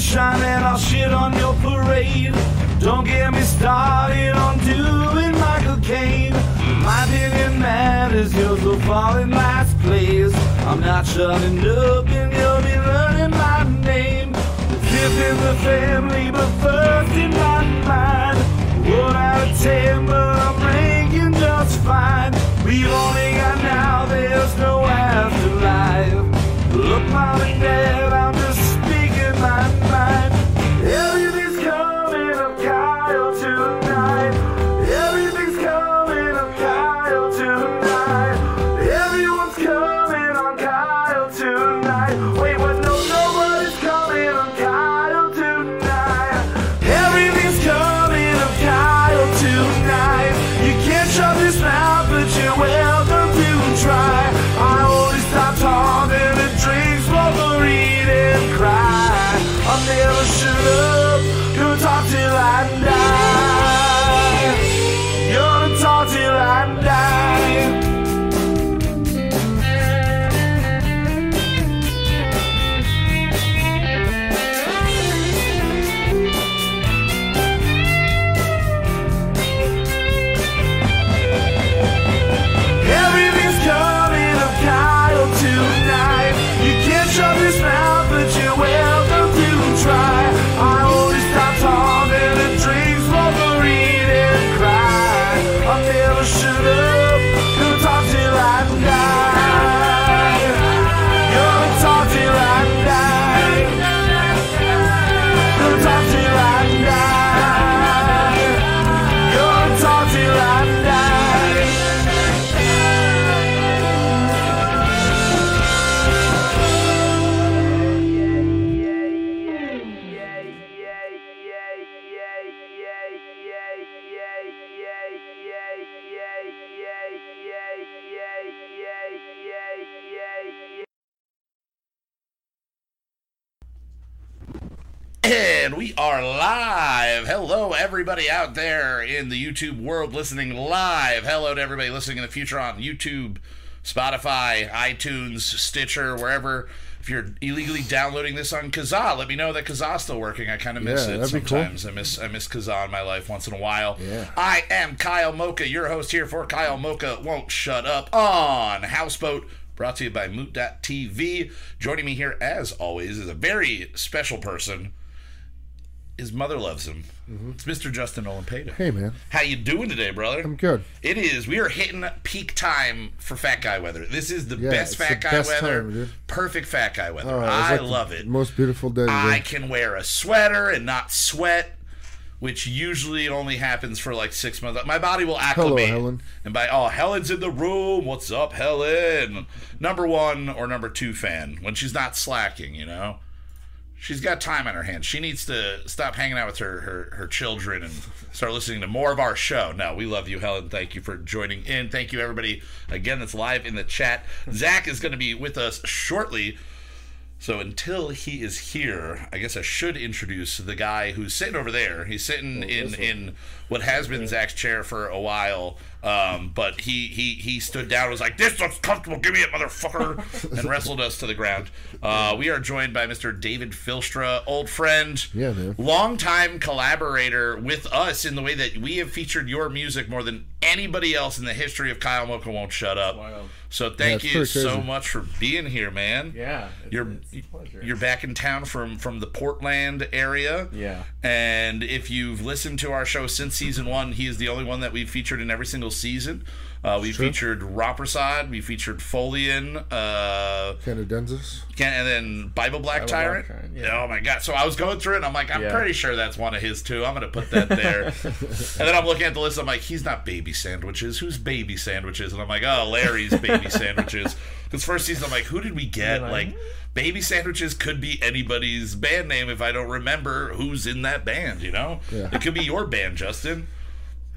sunshine and I'll shit on your parade. Don't get me started on doing Michael Caine. My opinion matters, yours will fall in last place. I'm not shutting up and you'll be learning my name. Fifth in the family, but first in my mind. One out of ten, but I'm ranking just fine. We've only got now, there's no afterlife. Look, mom and dad, I'm everybody out there in the YouTube world listening live. Hello to everybody listening in the future on YouTube, Spotify, iTunes, Stitcher, wherever. If you're illegally downloading this on Kazaa, let me know that Kazaa's still working. I kind of miss Yeah, it that'd cool. sometimes. I miss I miss Kazaa in my life once in a while. Yeah. I am Kyle Mocha, your host here for Kyle Mocha Won't Shut Up on Houseboat. Brought to you by Moot.tv. Joining me here, as always, is a very special person. His mother loves him. It's Mr. Justin Olampeda. Mm-hmm. Hey, man. How you doing today, brother? I'm good. It is. We are hitting peak time for fat guy weather. This is the Yeah, best fat the guy best weather. time. Perfect fat guy weather. Oh, I like love it. Most beautiful day. I today. can wear a sweater and not sweat, which usually only happens for like six months. My body will acclimate. Helen. And by oh, Helen's in the room. What's up, Helen? Number one or number two fan when she's not slacking, you know. She's got time on her hands. She needs to stop hanging out with her, her, her children and start listening to more of our show. No, we love you, Helen. Thank you for joining in. Thank you, everybody, again, that's live in the chat. Zach is going to be with us shortly. So until he is here, I guess I should introduce the guy who's sitting over there. He's sitting oh, in, in what has been Zach's chair for a while. Um, but he, he he stood down and was like, This looks comfortable, give me it, motherfucker and wrestled us to the ground. Uh, we are joined by Mr. David Filstra, old friend, Yeah, man. longtime collaborator with us in the way that we have featured your music more than anybody else in the history of Kyle Mocha Won't Shut Up. So thank it's you so much for being here, man. Yeah, it's, You're it's a you're back in town from from the Portland area. Yeah. And if you've listened to our show since season one, he is the only one that we've featured in every single season. Uh, we featured Rompersad, we featured Folian, uh, Canadensis. Ken- and then Bible Black Bible Tyrant. Black yeah. Oh my god! So I was going through it, and I'm like, I'm Yeah. pretty sure that's one of his too. I'm gonna put that there. and then I'm looking at the list. I'm like, he's not baby sandwiches. Who's baby sandwiches? And I'm like, oh, Larry's baby sandwiches. Because first season, I'm like, who did we get? Like, like, baby sandwiches could be anybody's band name if I don't remember who's in that band. You know, Yeah. it could be your band, Justin.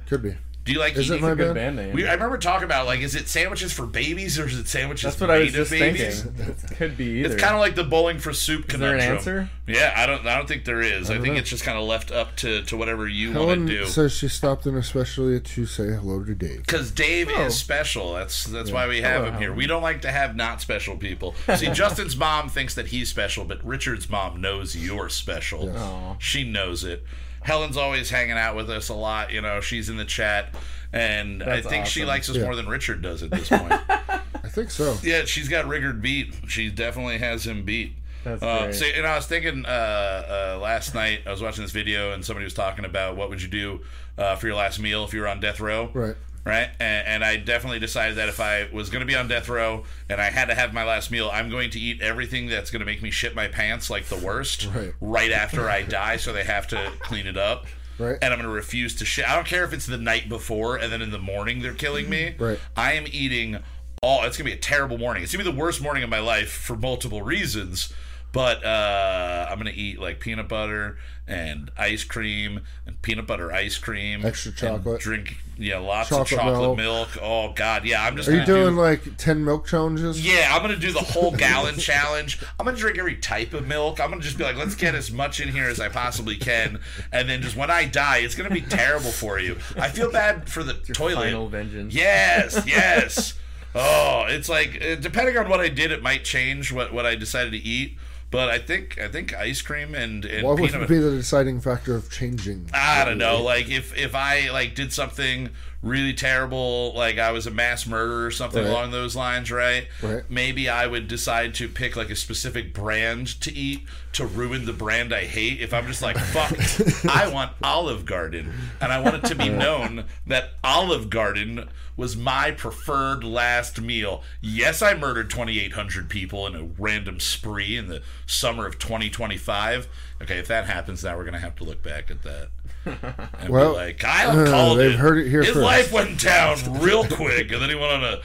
Could be. Do you like Is it eating? my Good band? band name. We, I remember talking about like, is it sandwiches for babies or is it sandwiches That's what I was made of just babies? thinking. It could be either. It's kind of like the bowling for soup Is there an answer? Yeah, I don't. I don't think there is. I, don't think know. it's just kind of left up to, to whatever you want Helen to do. says she stopped in especially to say hello to Dave. Because Dave Oh. is special. That's that's why we have Hello, him here. We don't like to have not special people. See, Justin's mom thinks that he's special, but Richard's mom knows you're special. Aw. She knows it. Helen's always hanging out with us a lot. You know, she's in the chat, and That's I think she likes us Yeah. more than Richard does at this point. I think so. yeah, she's got Riggard beat. She definitely has him beat. That's Uh, great. so, and I was thinking uh, uh, last night, I was watching this video, and somebody was talking about what would you do uh, for your last meal if you were on death row Right. Right? And, and I definitely decided that if I was going to be on death row and I had to have my last meal, I'm going to eat everything that's going to make me shit my pants like the worst Right. after I die, so they have to clean it up. Right. And I'm going to refuse to shit. I don't care if it's the night before and then in the morning they're killing me. Mm-hmm. Right. I am eating all. It's going to be a terrible morning. It's going to be the worst morning of my life for multiple reasons. But uh, I'm gonna eat like peanut butter and ice cream and peanut butter ice cream. Extra and chocolate. Drink yeah, lots Chocolate of chocolate milk. milk. Oh God, yeah. I'm just. Are you gonna doing do, like ten milk challenges? Yeah, I'm gonna do the whole gallon challenge. I'm gonna drink every type of milk. I'm gonna just be like, let's get as much in here as I possibly can, and then just when I die, it's gonna be terrible for you. I feel bad for the toilet. Final vengeance. Yes, yes. oh, it's like uh, depending on what I did, it might change what what I decided to eat. But I think I think ice cream and, and What peanut would be the deciding factor of changing? I don't know. Like if if I like did something really terrible, like I was a mass murderer or something Right. along those lines, right? Right. Maybe I would decide to pick like a specific brand to eat to ruin the brand I hate. If I'm just like fuck, I want Olive Garden, and I want it to be known that Olive Garden was my preferred last meal. Yes, I murdered 2,800 people in a random spree in the summer of 2025. Okay, if that happens, now we're gonna have to look back at that and Well, be like, Kyle uh, called they've it. heard it here His first. life went down real quick, and then he went on a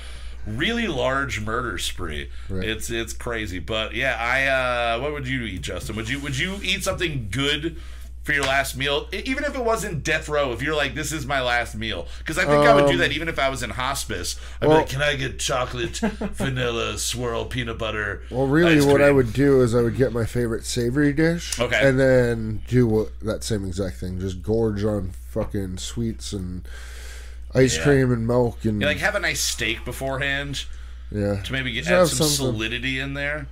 really large murder spree. Right. It's it's crazy, but yeah, I uh, what would you eat, Justin? Would you would you eat something good? For your last meal, even if it wasn't death row, if you're like, "This is my last meal," because I think I would do Um, that even if I was in hospice. I'd well- be like, "Can I get chocolate, vanilla, swirl, peanut butter?" Well, really, what I would do is I would get my favorite savory dish, Okay. and then do what, that same exact thing. Just gorge on fucking sweets and ice Yeah. cream and milk and Yeah, like have a nice steak beforehand. yeah. to maybe get add some something. solidity in there.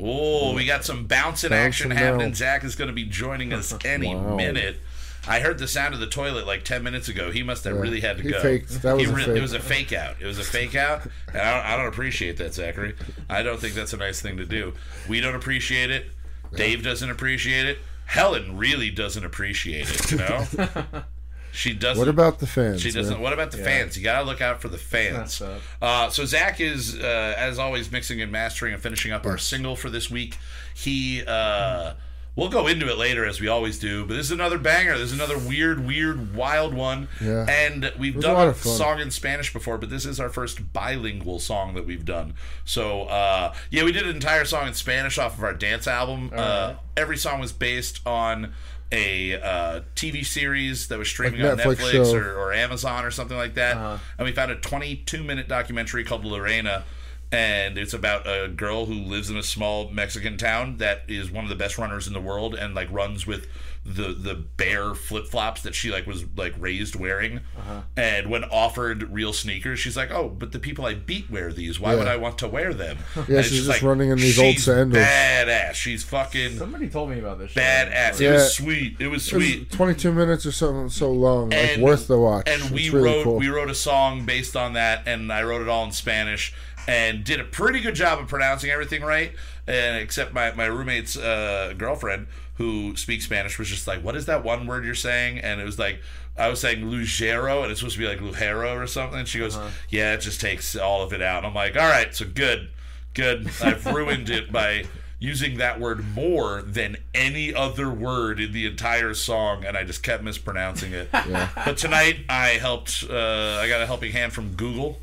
Oh, we got some bouncing Bounce action happening. down. Zach is going to be joining us any Wow. minute. I heard the sound of the toilet like ten minutes ago. He must have Yeah. really had to He go. faked. That He was a re- fake. It was a fake out. It was a fake out, and I don't, I don't appreciate that, Zachary. I don't think that's a nice thing to do. We don't appreciate it. Dave doesn't appreciate it. Helen really doesn't appreciate it. You know, she doesn't. What about the fans? She doesn't. man? What about the fans? You gotta look out for the fans. Uh, so Zach is, uh, as always, mixing and mastering and finishing up our single for this week. He, uh, we'll go into it later as we always do, but this is another banger. This is another weird, weird, wild one. Yeah. And we've was done lot a, song in Spanish before, but this is our first bilingual song that we've done. So uh, yeah, we did an entire song in Spanish off of our dance album. Uh, every song was based on a uh, TV series that was streaming Like on Netflix Netflix or, or Amazon or something like that. Uh-huh. And we found a 22 minute documentary called Lorena. And it's about a girl who lives in a small Mexican town that is one of the best runners in the world and like runs with the the bear flip flops that she like was like raised wearing. Uh-huh. And when offered real sneakers, she's like, "Oh, but the people I beat wear these. Why would I want to wear them?" Yeah, And she's it's just running in these old sandals. Badass. She's fucking Somebody told me about this. show. badass. It was sweet. It was It was sweet. 22 minutes or something so long, like worth the watch. And we It's really wrote cool. we wrote a song based on that, and I wrote it all in Spanish, and did a pretty good job of pronouncing everything right. And except my my roommate's uh, girlfriend, who speaks Spanish, was just like, "What is that one word you're saying?" And it was like. I was saying Lugero, and it's supposed to be like Lujero or something. And she goes, "Yeah, it just takes all of it out." And I'm like, "All right, so good, good. I've ruined it by using that word more than any other word in the entire song, and I just kept mispronouncing it. But tonight I helped. Uh, I got a helping hand from Google.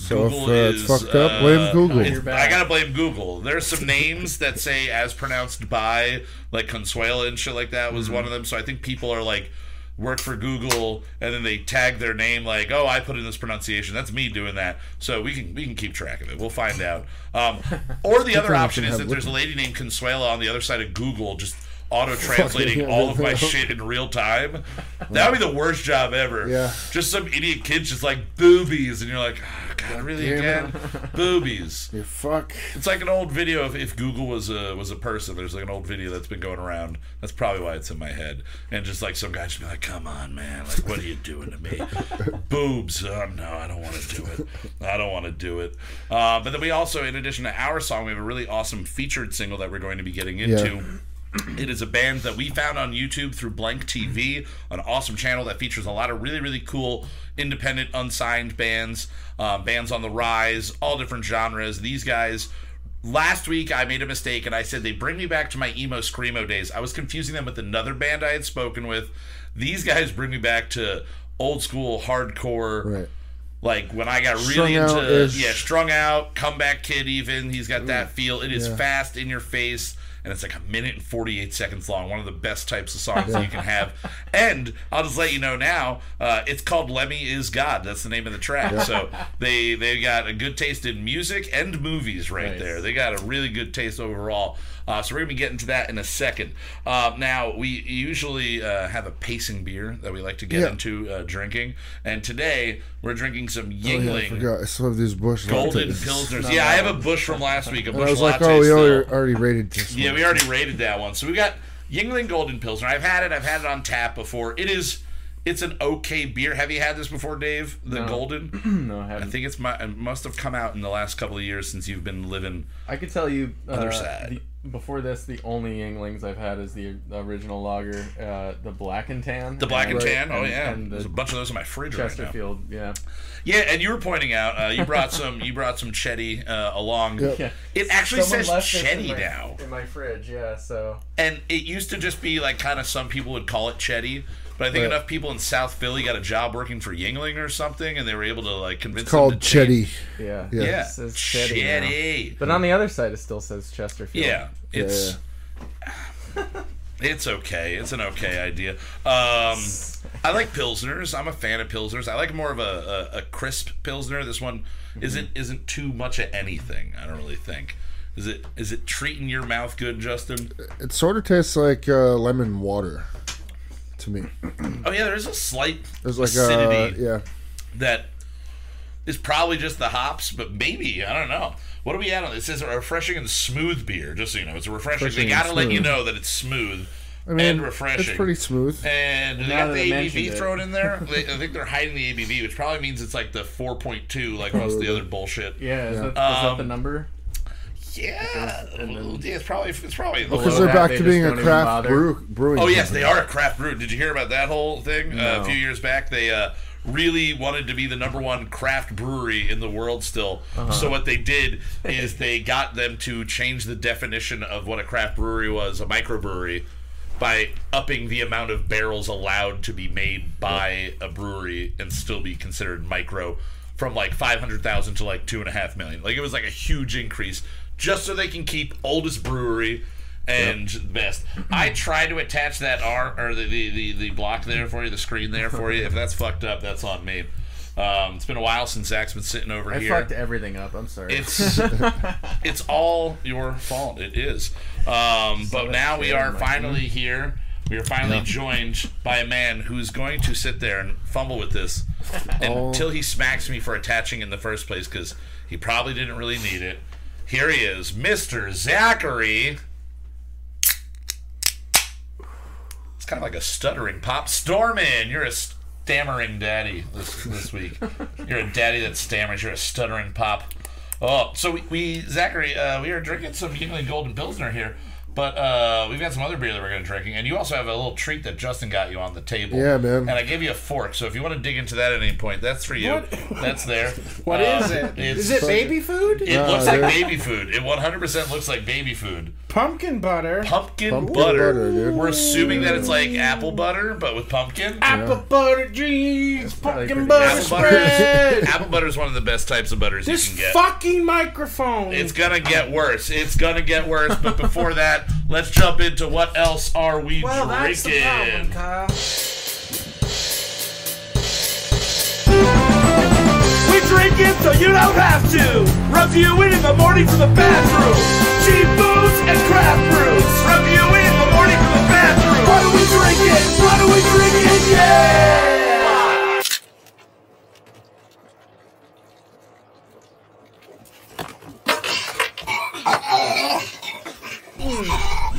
So if, uh, it's fucked up, blame Google. it's- You're back. I gotta blame Google. There's some names that say as pronounced by, like Consuela and shit like that was Mm-hmm. one of them. So I think people are like work for Google, and then they tag their name like, "Oh, I put in this pronunciation." That's me doing that. So we can we can keep track of it. We'll find out. Um, or the other option is that there's a lady named Consuela on the other side of Google just auto translating all of my shit in real time. That would be the worst job ever. Yeah. Just some idiot kid's just like boobies, and you're like, oh, God, really again? Boobies. You fuck. It's like an old video of if Google was a was a person. There's like an old video that's been going around. That's probably why it's in my head. And just like some guy just be like, "Come on, man! Like, what are you doing to me? Boobs? Oh no, I don't want to do it. I don't want to do it." Uh, but then we also, in addition to our song, we have a really awesome featured single that we're going to be getting into. It is a band that we found on YouTube through Blank TV, an awesome channel that features a lot of really, really cool independent, unsigned bands, uh, bands on the rise, all different genres. These guys. Last week, I made a mistake and I said they bring me back to my emo screamo days. I was confusing them with another band I had spoken with. These guys bring me back to old school hardcore Right. like when I got really Strung into yeah, strung out, comeback kid even. He's got that feel. It is Yeah. fast in your face. And it's like a minute and 48 seconds long. One of the best types of songs that you can have. And I'll just let you know now, uh, it's called Lemmy is God. That's the name of the track. So they they got a good taste in music and movies right Nice. there. They got a really good taste overall. Uh, so we're gonna be getting to that in a second. Uh, now we usually uh, have a pacing beer that we like to get Yeah. into uh, drinking, and today we're drinking some Oh, yeah, I Yuengling forgot. I still have these Bush Golden lattes. Pilsners. Yeah, I have a bush from last week. A And bush I was like, latte oh, we still. already, already rated this. Yeah, one. we already rated that one. So we got Yuengling Golden Pilsner. I've had it. I've had it on tap before. It is. It's an okay beer. Have you had this before, Dave? The No. Golden. no, I I haven't. I think it's my, it must have come out in the last couple of years since you've been living. I could tell you Other uh, side. The, before this, the only Yuenglings I've had is the original lager, uh, the Black and Tan. The black and Right. tan. Oh yeah, and there's a bunch of those in my fridge right now. Chesterfield. Yeah. Yeah, and you were pointing out uh, you brought some you brought some chetty uh, along. Yep. Yeah. It actually Someone says left in chetty my- now. in my fridge. Yeah. So And it used to just be like kind of some people would call it Chetty, but I think Right. enough people in South Philly got a job working for Yuengling or something, and they were able to like convince It's called them to change- Chetty. yeah. Yeah. Yeah, It says Chetty. Chetty. But on the other side, it still says Chesterfield. Yeah, it's it's okay. It's an okay idea. Um, I like pilsners. I'm a fan of pilsners. I like more of a, a, a crisp pilsner. This one isn't isn't too much of anything. I don't really think. Is it is it treating your mouth good, Justin? It sort of tastes like uh, lemon water to me. Oh yeah, there is a slight There's like acidity. a yeah. that is probably just the hops, but maybe I don't know. What do we add on? It says a refreshing and smooth beer. Just so you know, it's a refreshing. Refreshing they got to let you know that it's smooth I mean, and refreshing. it's pretty smooth. And do they got the I ABV thrown in there. They, I think they're hiding the ABV, which probably means it's like the 4.2, like most of the other bullshit. Yeah. Is, Yeah. That, is that the Um, number? Yeah, And then- yeah, it's probably it's probably Because below they're that, back they to being a craft bother. brew, brewing. Oh yes, company. they are a craft brew. Did you hear about that whole thing uh, a few years back? They uh, really wanted to be the number one craft brewery in the world still. Uh-huh. So what they did is they got them to change the definition of what a craft brewery was, a microbrewery, by upping the amount of barrels allowed to be made by a brewery and still be considered micro from like 500,000 to like two and a half million. Like it was like a huge increase just so they can keep oldest brewery and best. I tried to attach that R or the, the, the, the block there for you, the screen there for you. If that's fucked up, that's on me. Um, it's been a while since Zach's been sitting over I here. I fucked everything up. I'm sorry. It's it's all your fault. It is. Um, but now we are in my finally here. We are finally joined by a man who's going to sit there and fumble with this Oh. until he smacks me for attaching in the first place because he probably didn't really need it. Here he is, Mr. Zachary. It's kind of like a stuttering pop. Stormin, you're a stammering daddy this, this week. You're a daddy that stammers. You're a stuttering pop. Oh, so we, we Zachary, uh, we are drinking some Yuengling Golden Pilsner here, but uh, we've got some other beer that we're going to drinking, and you also have a little treat that Justin got you on the table. Yeah, man. And I gave you a fork, so if you want to dig into that at any point, that's for you. That's there. What uh, is it? Is it baby food? It No, looks like baby food. It 100% looks like baby food. Pumpkin butter. Pumpkin, Pumpkin butter. butter. We're assuming that it's like apple butter, but with pumpkin. Apple butter jeans. Pumpkin butter Apple butter. apple butter is one of the best types of butters this you can get. fucking microphone. It's gonna get worse. It's gonna get worse. But before that, let's jump into what else are we well, that's the problem, drinking? Kyle. We drink it so you don't have to. Rub you in in the morning from the bathroom. Cheap booze and craft brews. Rub you in in the morning from the bathroom. Why do we drink it? Why do we drink it? Yeah!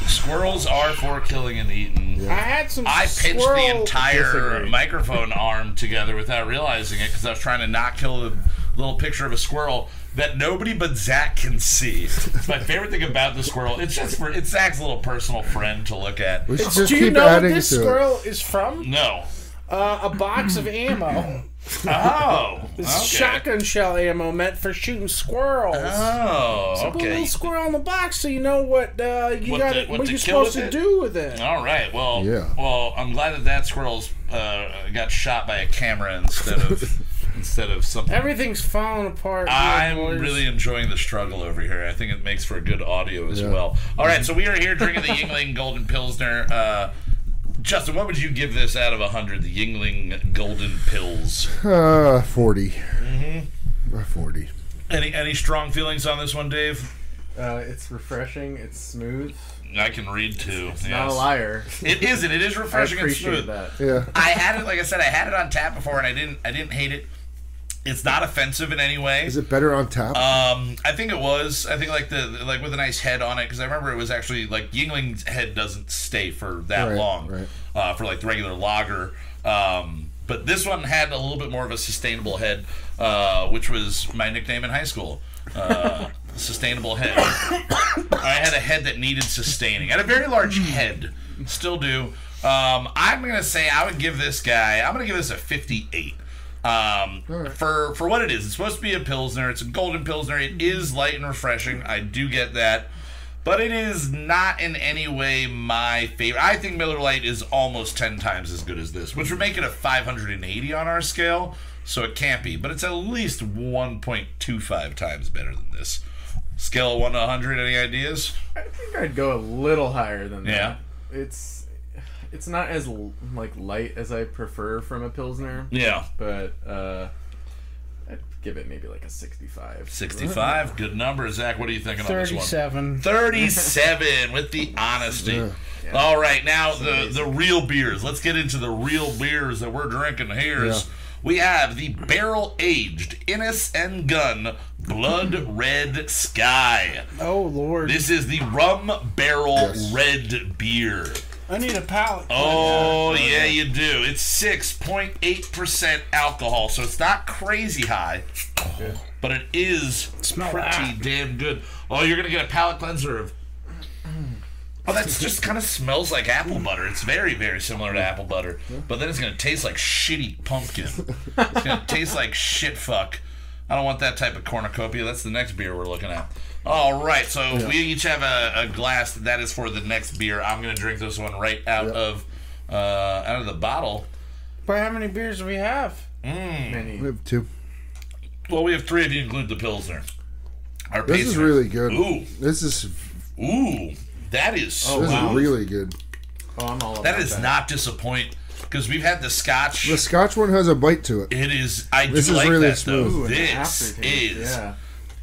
Squirrels are for killing and eating. I had some. I pinched squirrel- the entire Disagree. microphone arm together without realizing it because I was trying to not kill the little picture of a squirrel that nobody but Zach can see. It's my favorite thing about the squirrel. It's just for it's Zach's little personal friend to look at. We should just Do you keep know what adding this to squirrel is from? No. Uh, a box of ammo. Oh. this okay. shotgun shell ammo meant for shooting squirrels. Oh. Put a Okay. little squirrel in the box so you know what uh, you What got. to- What, what to you're kill supposed to it? do with it. All right. Well. Yeah. Well, I'm glad that that squirrel's uh, got shot by a camera instead of instead of something. Everything's falling apart. I'm boys. really enjoying the struggle over here. I think it makes for a good audio as Yeah. well. All right, so we are here drinking the Yuengling Golden Pilsner. Uh, Justin, what would you give this out of 100, the Yuengling Golden Pills? Uh, 40. Mm-hmm. Uh, 40. Any any strong feelings on this one, Dave? Uh, it's refreshing. It's smooth. I can read too. It's not a liar. It isn't. It is I refreshing and smooth. that. Yeah. I had it, like I said, I had it on tap before, and I didn't. I didn't hate it. It's not offensive in any way. Is it better on tap? Um, I think it was. I think like the like with a nice head on it because I remember it was actually like Yuengling's head doesn't stay for that Right, long right. uh, for like the regular lager. Um, but this one had a little bit more of a sustainable head, uh, which was my nickname in high school. Uh, sustainable head. I had a head that needed sustaining. I had a very large head. Still do. Um, I'm gonna say I would give this guy. I'm gonna give this a 58. Um, for for what it is, it's supposed to be a pilsner. It's a golden pilsner. It is light and refreshing. I do get that, but it is not in any way my favorite. I think Miller Lite is almost ten times as good as this, which would make it a 580 on our scale. So it can't be, but it's at least 1.25 times better than this. Scale of one to 100. Any ideas? I think I'd go a little higher than that. Yeah. It's it's not as like light as I prefer from a pilsner, Yeah, but uh, I'd give it maybe like a 65. 65. Good number, Zach. What are you thinking on this one? Thirty-seven. 37 with the honesty. All right, now the the real beers. Let's get into the real beers that we're drinking here. is- We have the barrel aged Innis and Gunn Blood Red Sky. Oh Lord! This is the rum barrel Yes. red beer. I need a palate. Oh, oh yeah, you do. It's six point eight percent alcohol, so it's not crazy high, but it is Smell pretty that. damn good. Oh, you're gonna get a palate cleanser of. Oh, that's just kind of smells like apple butter. It's very, very similar to apple butter, but then it's gonna taste like shitty pumpkin. It's gonna taste like shit fuck. I don't want that type of cornucopia. That's the next beer we're looking at. All right, so we each have a, a glass. That is for the next beer. I'm gonna drink this one right out of uh, out of the bottle. But how many beers do we have? Many. We have two. Well, we have three if you include the pilsner. Our This is really good. Ooh, This is ooh, that is Oh, this wow. is really good. Oh, I'm all about that. that is not disappoint because we've had the Scotch. The Scotch one has a bite to it. It is. I This do is like really that smooth. Ooh, though. and the This aftertaste, is yeah.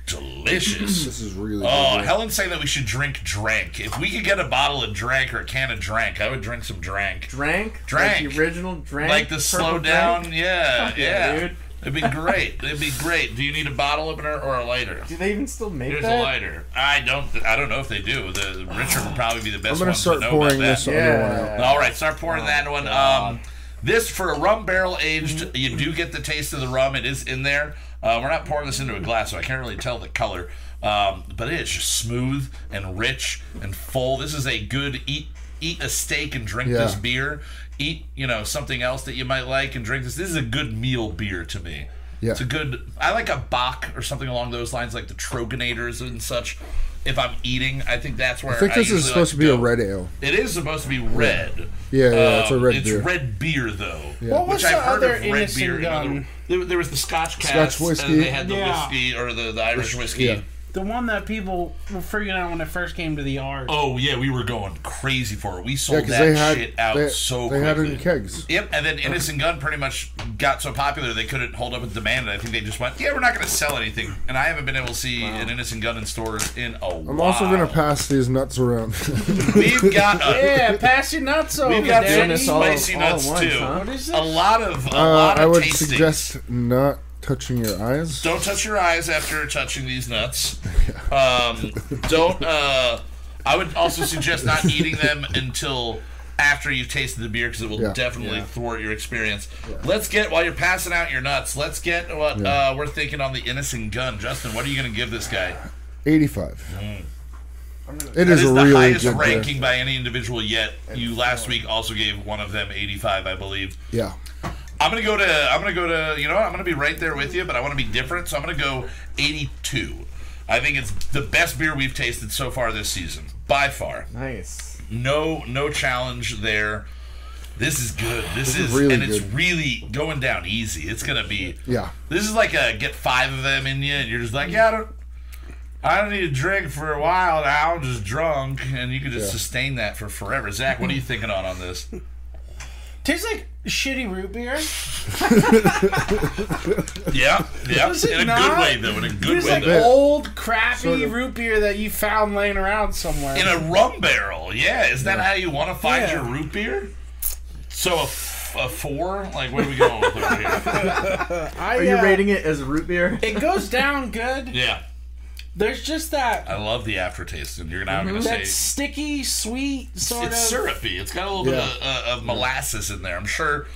delicious. This is really Oh, good. Helen's saying that we should drink drank. If we could get a bottle of drank or a can of drank, I would drink some drank. Drank? Drank. Like the original drank? Like the slow purple down, drank? yeah, Fuck yeah. yeah, dude. It'd be great. It'd be great. Do you need a bottle opener or a lighter? Do they even still make Here's that? a lighter. I don't. I don't know if they do. The Richard would probably be the best I'm gonna one start to know pouring about that. this other one out. Yeah. All right, start pouring that one. Um, this for a rum barrel aged, you do get the taste of the rum. It is in there. Uh, we're not pouring this into a glass, so I can't really tell the color. Um, but it is just smooth and rich and full. This is a good eat eat a steak and drink Yeah. this beer. Eat you know something else that you might like and drink this. This is a good meal beer to me. Yeah. It's a good. I like a bock or something along those lines, like the Troegenators and such. If I'm eating, I think that's where I think this usually is supposed like to be a red ale. It is supposed to be red. Yeah, yeah, it's a Um, red it's beer. red beer though. What was Which the I've heard other of red beer. in other- gun? There, there was the Scotch cast, whiskey. and they had the Yeah. whiskey or the, the Irish whiskey. yeah. The one that people were freaking out when it first came to the yard. Oh yeah, we were going crazy for it. We sold because that they had shit out they, so they had it in kegs. Yep, and then Innis and Gunn pretty much got so popular they couldn't hold up with demand, and I think they just went, "Yeah, we're not going to sell anything." And I haven't been able to see an Innis and Gunn in stores in a while. I'm also gonna pass these nuts around. We've got a, Yeah, pass your nuts over, we've got some Daddy. this all- spicy all at nuts once, too. huh? What is A lot of a uh, lot of I would tastings. suggest not touching your eyes. Don't touch your eyes after touching these nuts. Um, don't. Uh, I would also suggest not eating them until after you've tasted the beer because it will Yeah. definitely Yeah. thwart your experience. Let's get while you're passing out your nuts. Let's get what Yeah. uh, we're thinking on the Innis and Gunn. Justin, what are you going to give this guy? 85. It That is is a the really highest good beer. ranking by any individual yet. You last week also gave one of them 85, I believe. Yeah. I'm gonna go to. I'm gonna go to. You know, what? I'm gonna be right there with you, but I want to be different. So I'm gonna go 82. I think it's the best beer we've tasted so far this season, by far. Nice. No, no challenge there. This is good. This, is is, really and it's good. really going down easy. It's gonna be. Yeah. This is like a get five of them in you, and you're just like, yeah, I don't. I don't need to drink for a while now. I'm just drunk, and you can just Yeah. sustain that for forever. Zach, what are you thinking on on this? Tastes like shitty root beer. Yeah, yeah, Does it in a not? good way though. In a good It's way like though. old, crappy Sort of. root beer that you found laying around somewhere. in a rum barrel. Yeah, is that how you want to find Yeah. your root beer? So a, f- a four? Like, where are we going with over here? I, Are you uh, rating it as root beer? It goes down good. Yeah, There's just that I love the aftertaste, and you're now going to say that sticky, sweet sort it's of. syrupy. It's got a little Yeah. bit of, uh, of molasses in there. I'm sure.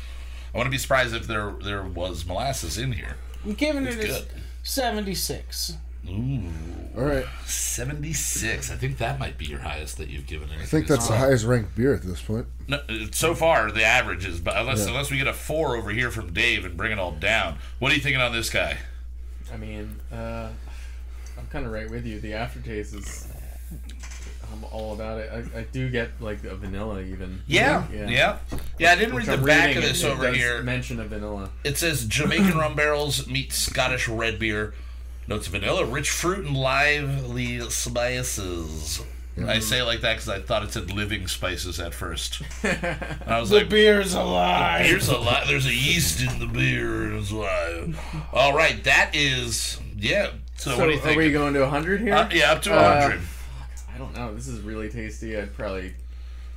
I wouldn't be surprised if there there was molasses in here. I'm giving it a good. 76. All right. 76. I think that might be your highest that you've given it. I think that's the highest ranked beer at this point. No, uh, so far the average is, but unless Yeah. unless we get a four over here from Dave and bring it all down. What are you thinking on this guy? I mean, uh, I'm kind of right with you. The aftertaste is. I'm all about it. I, I do get like a vanilla even. Yeah, yeah, yeah. Yeah. I didn't Which read the I'm back of this it- it over does here. Mention of vanilla. It says Jamaican rum barrels meet Scottish red beer. Notes of vanilla, rich fruit, and lively spices. I mm-hmm. say it like that because I thought it said living spices at first. And I was The like, beer's alive. "Here's a lot. There's a yeast in the beer." It's like, all right, that is yeah. So, So, what do you are we going to 100 here? Uh, yeah, up to Uh, 100. I don't know. This is really tasty. I'd probably,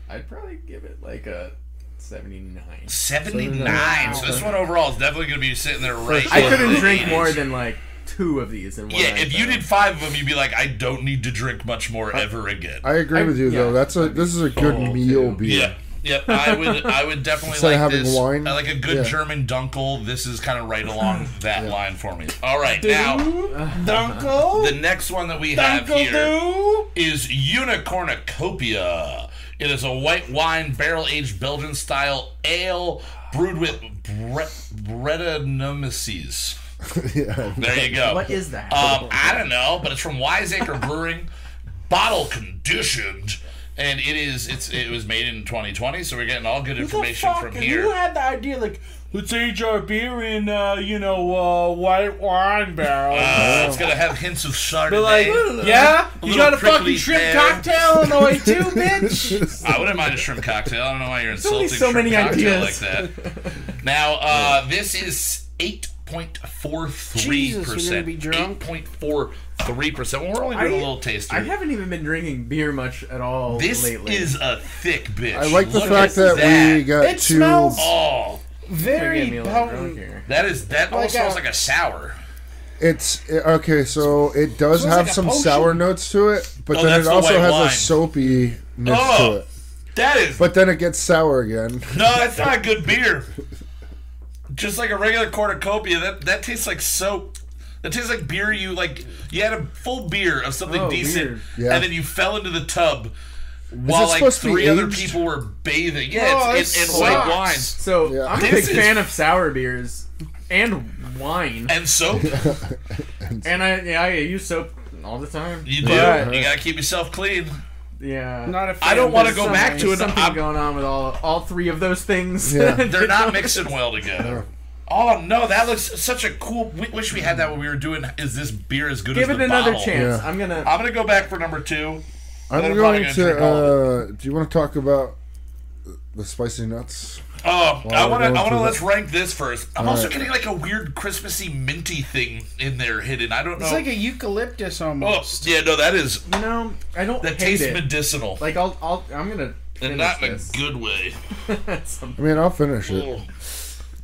I'd probably give it like a 79. 79. So this one overall is definitely going to be sitting there right. I couldn't the drink 80s. more than like two of these in one Yeah, night, if you did five of them, you'd be like, I don't need to drink much more ever again. I agree I- with you though. That's a I'd be this is a good full, meal too. beer. Yeah. Yep, I would. I would definitely Instead like of having this. wine? I like a good Yeah. German dunkel. This is kind of right along that line for me. All right, now Dunkel? the next one that we have Dunkel here do? is Unicornucopia. It is a white wine barrel aged Belgian style ale brewed with bre- Brettanomyces. yeah. There you go. What is that? Um, I don't know, but it's from Wiseacre Brewing, bottle conditioned, and it is it's it was made in 2020, so we're getting all good the information fuck? from here. You had the idea, like, let's age our beer in, uh, you know, uh, white wine barrels. Uh, it's gonna have hints of Chardonnay. But like, yeah, you got a fucking shrimp pear. cocktail in the way too, bitch. I wouldn't mind a shrimp cocktail. I don't know why you're insulting so shrimp many cocktail ideas. like that. Now, uh, this is eight point four three Jesus, we're gonna percent. be drunk. Eight point four three percent. Well, we're only doing a little taster. I haven't even been drinking beer much at all this lately. is a thick bitch. I like the Look fact at that, we got It two. smells- Oh, Very get me a little drunk potent. here. that is that oh Like almost smells a- like a sour. It's it- okay, so it does Smells have like a some potion. sour notes to it, but Oh, then that's it the also white has wine. a soapiness Oh. to it. That is But then it gets sour again. no, that's not a good beer. Just like a regular cornucopia, that that tastes like soap. That tastes like beer you like. You had a full beer of something Oh, decent, weird. Yeah. and then you fell into the tub while like supposed to be three other aged? people were bathing. Yeah, Oh, it's, it it's, and white sucks. wine So Yeah. I'm a This big is- fan of sour beers and wine, and soap. and I yeah, I use soap all the time. You do. But, You gotta keep yourself clean. Yeah. Not a fan I don't wanna this go back to it. Something I'm- going on with all all three of those things. Yeah. They're not mixing well together. Oh no, that looks such a cool. We wish we had that when we were doing. Is this beer as good Give as it the another bottle? chance. Yeah. I'm gonna. I'm gonna go back for number two. I'm Then I'm going gonna to. drink all Uh, do you want to talk about the spicy nuts? Oh, I want to. I want to. Let's that- rank this first. I'm All also right. getting like a weird Christmassy minty thing in there hidden. I don't know. It's like a eucalyptus oh, almost. yeah, no, that is You know, I don't that hate tastes it. medicinal, like I'll, I'll, I'm gonna. and finish not in a good way. I mean, I'll finish it. Oh.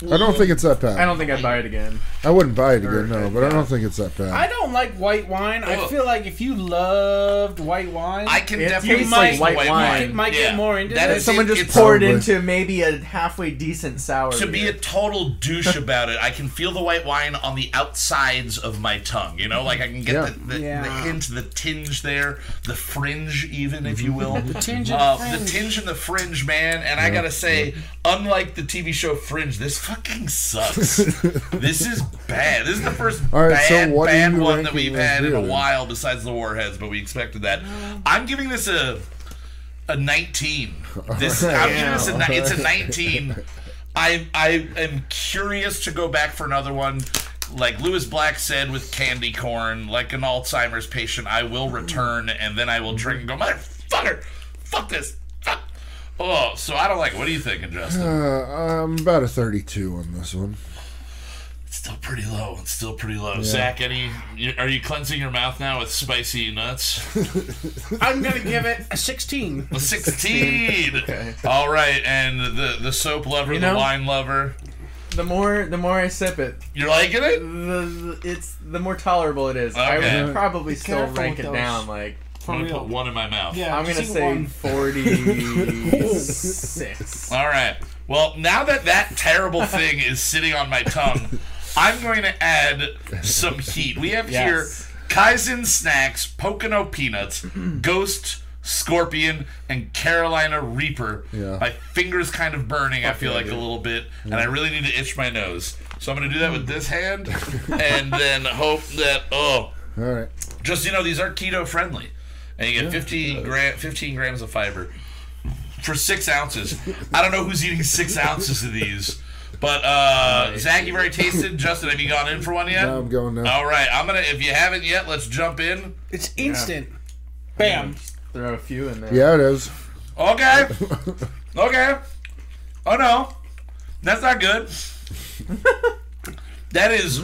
I don't think it's that bad. I don't think I'd buy it again. I wouldn't buy it Or, again, no, uh, but I don't think it's that bad. I don't like white wine. I Ugh. feel like if you loved white wine, I can It definitely tastes like like white wine. you might Yeah. get more into That this. is- Someone it- just it's- poured Probably. into maybe a halfway decent sour. to be beer. a total douche about it, I can feel the white wine on the outsides of my tongue. You know, like I can get Yeah. the, the, the Yeah. hint, the tinge there, the fringe, even if you will. the tinge and uh, fringe. the tinge and the fringe, man. And I gotta say, unlike the TV show Fringe, this fucking sucks. this is bad. This is the first All right, so bad, are bad one that we've had in a while, besides the Warheads. But we expected that. I'm giving this a a 19. This right. I'm giving this a ni- it's a 19. I I am curious to go back for another one. Like Lewis Black said with candy corn, like an Alzheimer's patient, I will return and then I will drink and go, motherfucker, fuck this. Oh, so I don't like. What are you thinking, Justin? Uh, I'm about a 32 on this one. It's still pretty low. It's still pretty low. Zach, any? Are you cleansing your mouth now with spicy nuts? I'm gonna give it a 16. A Sixteen. Okay. All right, and the the soap lover, You the know- wine lover. the more the more I sip it, You're liking it? the, the it's the more tolerable it is. I would probably still rank it those. down. Like For I'm gonna real. put one in my mouth. Yeah, I'm gonna say one. forty six. All right. Well, now that that terrible thing is sitting on my tongue, I'm going to add some heat. We have Yes. here Kaizen Snacks, Pocono Peanuts, Ghost, Scorpion, and Carolina Reaper. Yeah. My finger's kind of burning, I feel yeah, like a little bit, and I really need to itch my nose. So I'm going to do that with this hand, and then hope that, oh, All right. just you know, these are keto friendly, and you get 15 gram, 15 grams of fiber for six ounces. I don't know who's eating six ounces of these, but uh, Zach, you've already tasted. Justin, have you gone in for one yet? No, I'm going now. All right, I'm gonna. If you haven't yet, let's jump in. It's instant. Bam. There are a few in there. Yeah, it is. Okay. Okay. Oh no, that's not good. That is.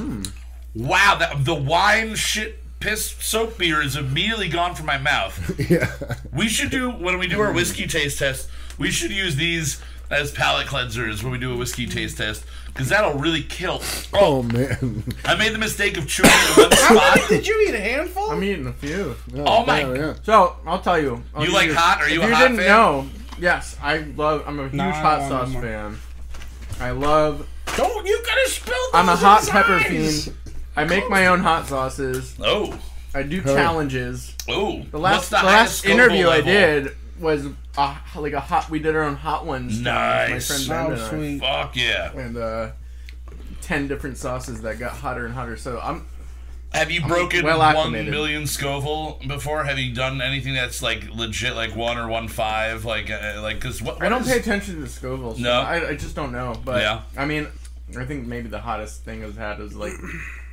Wow. That the wine shit piss soap beer is immediately gone from my mouth. Yeah. We should do when we do our whiskey taste test. We should use these as palate cleansers when we do a whiskey taste test because that'll really kill. Oh Oh, man. I made the mistake of chewing in one spot. Did you eat a handful? I'm eating a few. Oh my- yeah, yeah. So I'll tell you. I'll You give like hot? Are you if a you hot didn't fan? know, yes, I love. I'm a huge No, hot sauce fan. I love. Don't you gotta spill I'm a hot in pepper fiend. I make my own hot sauces. Oh, I do Hell challenges. oh. The last the, the, last interview I did was uh, like a hot. We did our own hot ones. Nice. My friend Oh, Ben and sweet. Fuck yeah. and uh, ten different sauces that got hotter and hotter. So I'm Have you broken well million Scoville before? Have you done anything that's like legit, like one or one five, like uh, like because what, I don't is- pay attention to the Scoville. So No. I, I just don't know. But Yeah. I mean, I think maybe the hottest thing I've had is like,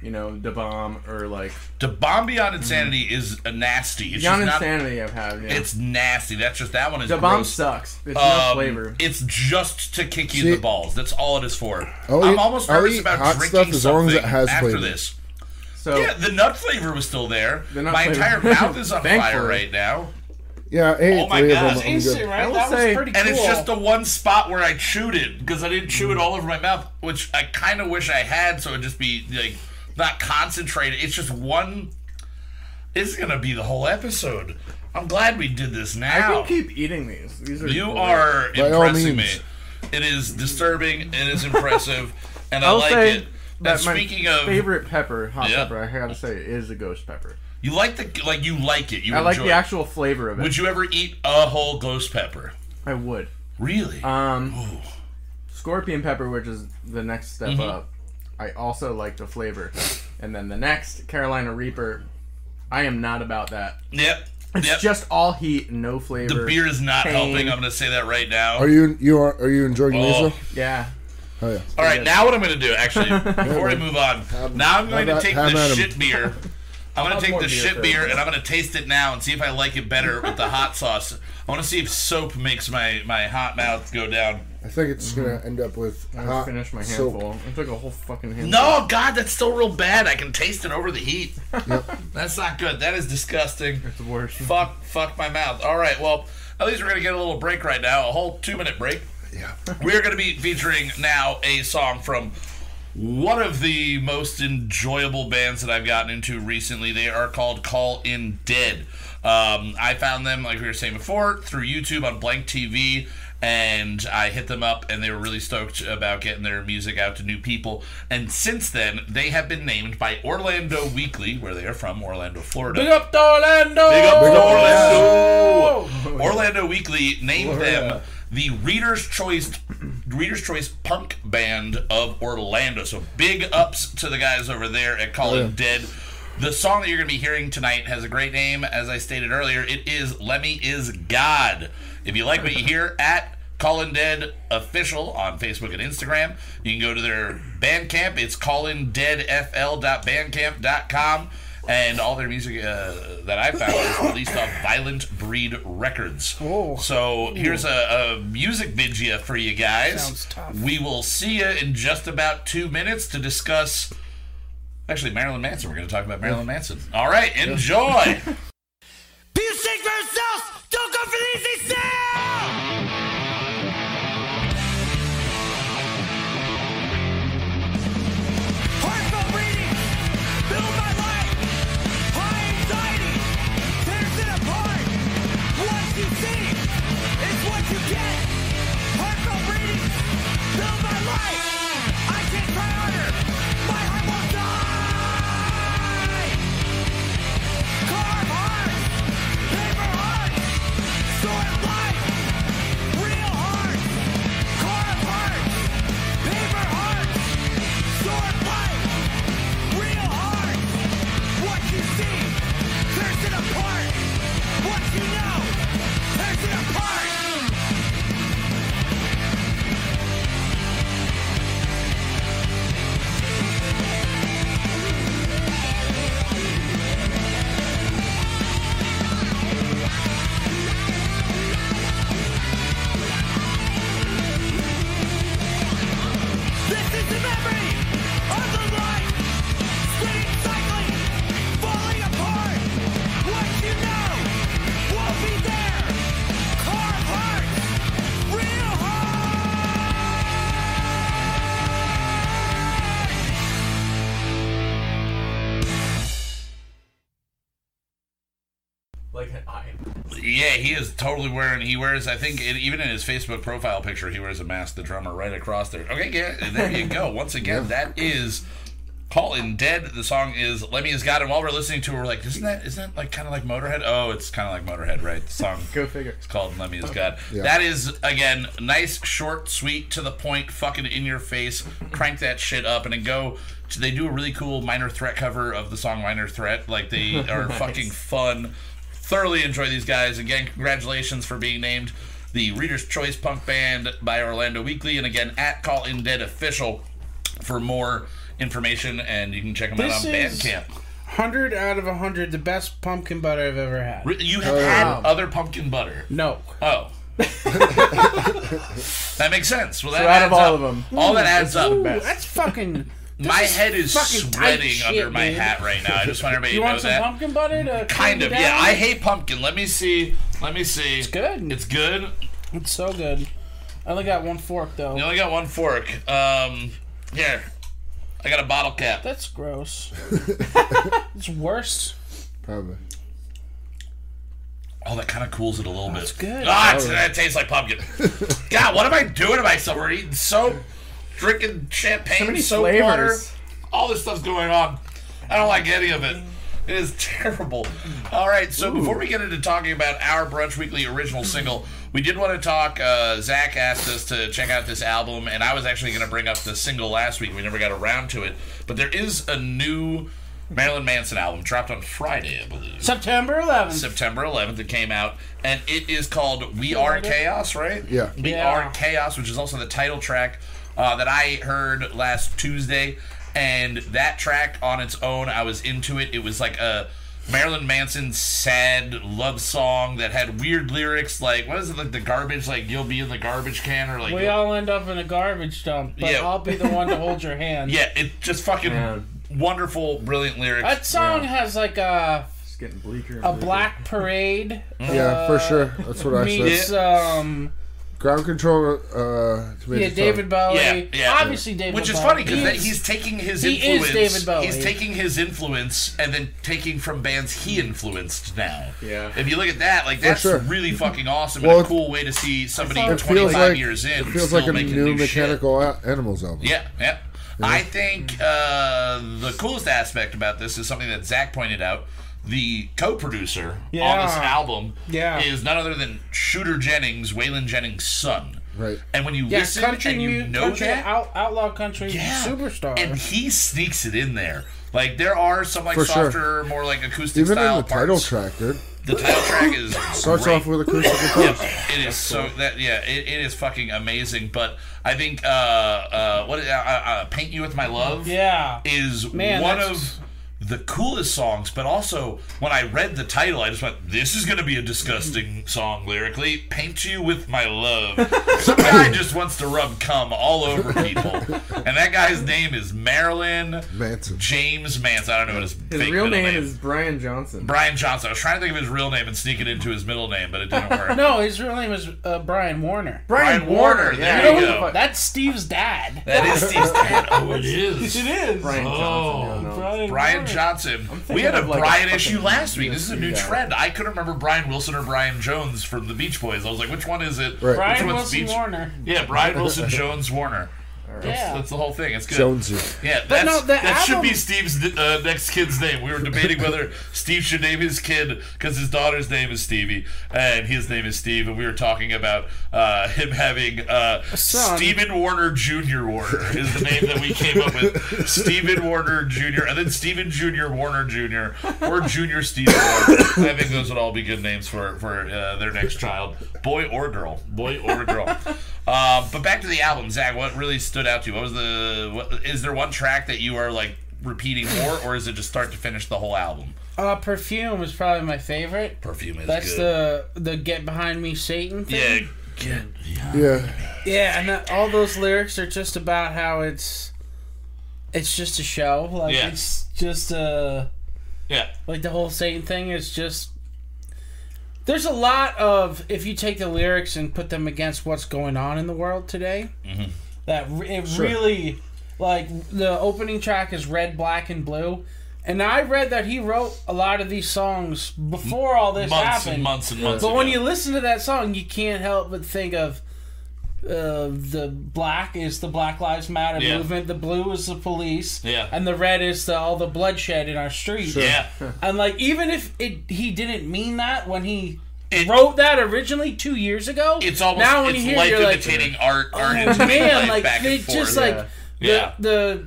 you know, the bomb or like The bomb beyond insanity is a nasty. It's Beyond just not. Insanity. I've had. Yeah. It's nasty. That's just that one is the bomb gross. sucks. It's Um, no flavor. It's just to kick you in See- the balls. That's all it is for. I'll I'm eat- almost I'll nervous eat about hot drinking stuff as long as it something has after flavor. this. So Yeah, the nut flavor was still there. The nut My flavor- entire mouth is on fire Thankfully. right now, Yeah, I ate Oh my three God, of them. I'm Instant, good. right? I will that say- was pretty cool. and it's just the one spot where I chewed it because I didn't chew it all over my mouth, which I kind of wish I had, so it'd just be like not concentrated. It's just one. It's gonna be the whole episode. I'm glad we did this now. I now. can keep eating these. These are You great. are impressing me. It is disturbing. It is impressive, and I I'll like say it. that And my speaking of, favorite pepper, hot Yeah. pepper, I gotta say, is a ghost pepper. you like the like you like it. You I like the it. actual flavor of it. Would you ever eat a whole ghost pepper? I would. Really? Um, scorpion pepper, which is the next step Mm-hmm. up. I also like the flavor, and then the next Carolina Reaper. I am not about that. yep. It's Yep. just all heat, no flavor. the beer is not pain. helping. I'm going to say that right now. Are you you are are you enjoying Oh. Lisa? Yeah. Oh yeah. All right, now what I'm going to do, actually, before I move on, now I'm going to take at- have the shit beer. I'm gonna take more the beer shit for beer and I'm going to taste it now and see if I like it better with the hot sauce. I want to see if soap makes my, my hot mouth go down. I think it's gonna mm. end up with I hot finished my soap. handful. I took a whole fucking handful. No, God, that's still real bad. I can taste it over the heat. Yep. That's not good. That is disgusting. It's the worst. Fuck, fuck my mouth. All right, well, at least we're going to get a little break right now, a whole two minute break. Yeah. We're going to be featuring now a song from one of the most enjoyable bands that I've gotten into recently. They are called Call In Dead. Um, I found them, like we were saying before, through YouTube on Blank TV, and I hit them up, and they were really stoked about getting their music out to new people. And since then, they have been named by Orlando Weekly, where they are from, Orlando, Florida. Big up to Orlando! Big up to Big up Orlando. Orlando Weekly named them the Reader's Choice Reader's Choice Punk Band of Orlando. So big ups to the guys over there at Call It. Oh, dead. The song that you're going to be hearing tonight has a great name, as I stated earlier. It is Lemmy is God. If you like what you hear at Callin Dead Official on Facebook and Instagram, you can go to their Bandcamp. It's callindeadfl.bandcamp.com. And all their music uh, that I found is released on Violent Breed Records. Whoa. So here's a, a music video for you guys. Sounds tough. We will see you in just about two minutes to discuss. Actually, Marilyn Manson. We're going to talk about Marilyn Manson. All right, enjoy. People think for themselves. Don't go for the easy sell. Yeah, he is totally wearing. He wears. I think it, even in his Facebook profile picture, he wears a mask. The drummer right across there. Okay, yeah, there you go. Once again, that is Call in Dead. The song is Lemmy is God. And while we're listening to, it, we're like, isn't that isn't that like kind of like Motorhead? Oh, it's kind of like Motorhead, right? The song. Go figure. It's called Lemmy is God. Yeah. That is again nice, short, sweet, to the point, fucking in your face. Crank that shit up and then go. They do a really cool Minor Threat cover of the song Minor Threat. Like they are Nice. fucking fun. Thoroughly enjoy these guys. Again, congratulations for being named the Reader's Choice Punk Band by Orlando Weekly, and again at Call In Dead Official for more information, and you can check them This out on is- Bandcamp. 100 out of 100, the best pumpkin butter I've ever had. You have Oh, had wow. other pumpkin butter. No. Oh. that makes sense. Well, that So out of all up. of them, all that adds up. Ooh, best. that's fucking. My is head is fucking sweating shit, under my dude. hat right now. I just want everybody You to know want some that. pumpkin butter to kind of, you yeah. I hate pumpkin. Let me see. Let me see. It's good. It's good. It's so good. I only got one fork though. You only got one fork. Um, here. I got a bottle cap. That's gross. it's worse. Probably. Oh, that kind of cools it a little bit. That's good. Ah, it's, that tastes like pumpkin. God, what am I doing to myself? We're eating soap, drinking champagne, So many soap flavors. water. All this stuff's going on. I don't like any of it. It is terrible. All right, so before we get into talking about our Brunch Weekly original single, we did want to talk. Uh, Zach asked us to check out this album, and I was actually going to bring up the single last week. We never got around to it, but there is a new Marilyn Manson album dropped on Friday, I believe. September 11th. September 11th it came out and it is called we are chaos right Yeah. we Yeah. are chaos which is also the title track uh, that I heard last Tuesday, and that track on its own, I was into it. It was like a Marilyn Manson sad love song that had weird lyrics, like what is it, like the garbage, like you'll be in the garbage can, or like We all end up in a garbage dump, but Yeah. I'll be the one to hold your hand. yeah, it just fucking Man. wonderful, brilliant lyrics. That song has like a It's getting bleaker. And a bleaker. black parade. Yeah, for sure. That's what I said. Um Ground control. Uh, to make yeah it David Bowie. Yeah, yeah. Obviously David Bowie. Which is Bowie. funny because He's- he's taking his he is influence. David Bowie. He's taking his influence and then taking from bands he influenced now. Yeah. If you look at that, like that's sure. really fucking awesome Well, and a cool way to see somebody It It 25 like years in. it feels still like a making new, mechanical a- animals album. Yeah, yeah. I think uh, the coolest aspect about this is something that Zach pointed out. The co-producer on this album Yeah. is none other than Shooter Jennings, Waylon Jennings' son. Right. And when you yeah, listen country and you mu- know country that, out, outlaw country yeah. superstar. And he sneaks it in there. Like there are some like For sure. softer, more like acoustic Even in style the title track, dude. The title track is Starts great. off with acoustic guitars. It is so that yeah, it, it is fucking amazing. But I think uh uh what uh, uh, uh, paint you with my love yeah. is Man, one of the coolest songs. But also when I read the title, I just went, "This is going to be a disgusting song lyrically." Paint you with my love. Some guy just wants to rub cum all over people, and that guy's name is Marilyn Manson. James Manson. I don't know what his, His fake real middle name, is Brian Johnson. Brian Johnson. I was trying to think of his real name and sneak it into his middle name, but it didn't work. No, his real name is uh, Brian Warner. Brian Warner. There You you know, go. That's Steve's dad. That is Steve's dad. Oh, it is. It is. Brian Oh, Johnson. Yeah, no. Brian, Brian Warner. Johnson. We had a like, Brian fucking issue last week. This is a new guy. trend. I couldn't remember Brian Wilson or Brian Jones from the Beach Boys. I was like, which one is it? Right. Which Brian one's Wilson Beach- Warner. Yeah, Brian Wilson Jones Warner. That's, Yeah. that's the whole thing. It's good. Jonesy. Yeah, But that's, no, the that should be Steve's uh, next kid's name. We were debating whether Steve should name his kid because his daughter's name is Stevie and his name is Steve, and we were talking about uh, him having uh, son. Stephen Warner Jr. Warner is the name that we came up with. Stephen Warner Jr. and then Stephen Jr. Warner Jr. or Junior Stephen Warner. I think those would all be good names for for uh, their next child, boy or girl, boy or girl. Uh, but back to the album, Zach. What really stood out to you? What was the? What, is there one track that you are like repeating more, or is it just start to finish the whole album? Uh, Perfume is probably my favorite. Perfume is That's good. the the Get Behind Me Satan thing. yeah. Get, yeah. Yeah. Yeah, and that, all those lyrics are just about how it's it's just a show. Like Yeah. it's just uh Yeah. like the whole Satan thing is just there's a lot of if you take the lyrics and put them against what's going on in the world today, Mm-hmm. that it Sure. really like the opening track is red, black, and blue. And I read that he wrote a lot of these songs before all this Months happened. and months and months. But when you listen to that song, you can't help but think of uh, the black is the Black Lives Matter Yeah. movement, the blue is the police, Yeah. and the red is the, all the bloodshed in our streets. yeah, And like, even if it he didn't mean that when he It- wrote that originally two years ago, it's almost now when it's you hear, it, life you're like, imitating art. oh man, life like back and it just forth. like Yeah. the the.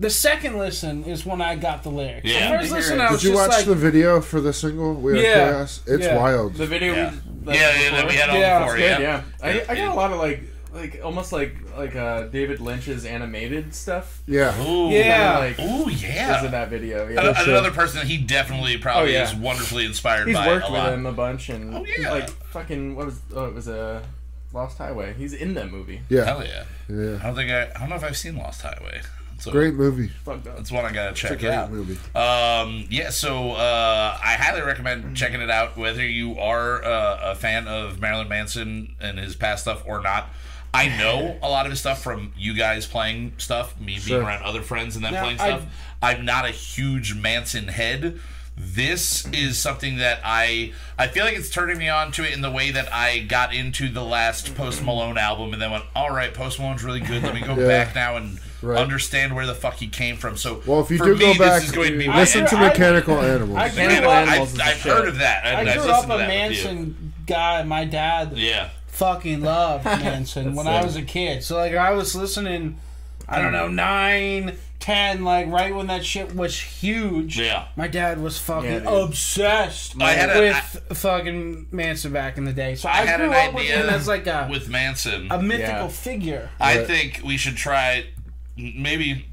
The second listen is when I got the lyrics. Yeah. The first listen, I was Did you just watch like, the video for the single? We Are Yeah. Chaos. It's Yeah. wild. The video. Yeah. We, yeah, yeah, that we had on Yeah, before. Good, Yeah, yeah. I, I got a lot of like like almost like like uh David Lynch's animated stuff. yeah. Ooh, Yeah. Like Ooh, is yeah. in that video. Yeah. sure. Another person that he definitely probably Oh, yeah. is wonderfully inspired He's by worked a with lot. him a bunch and Oh, yeah. like fucking what was oh it was a Lost Highway. He's in that movie. Yeah. Hell yeah. Yeah. I don't think I. I don't know if I've seen Lost Highway. So Great movie. Fucked up. That's one I gotta It's a check great out. movie. Um, yeah, so uh, I highly recommend checking it out, whether you are uh, a fan of Marilyn Manson and his past stuff or not. I know a lot of his stuff from you guys playing stuff, me Sure. being around other friends and them Now, playing I- stuff. I'm not a huge Manson head. This is something that I I feel like it's turning me on to it in the way that I got into the last Post Malone album and then went, all right, Post Malone's really good. Let me go Yeah. back now and Right. understand where the fuck he came from. So Well, if you for do me, go this back, is going to be my listen to I- I- Mechanical Animals. I grew Animal up, Animals I've, is I've heard of that. I, I I've grew up a that with you. Manson guy. My dad Yeah. fucking loved Manson when I was a kid. So like I was listening I don't know, nine, ten, like right when that shit was huge. Yeah. My dad was fucking Yeah, obsessed I had a- with fucking Manson back in the day. So I, I had grew an up with him as like a, with Manson. a mythical Yeah. figure. I Right. think we should try maybe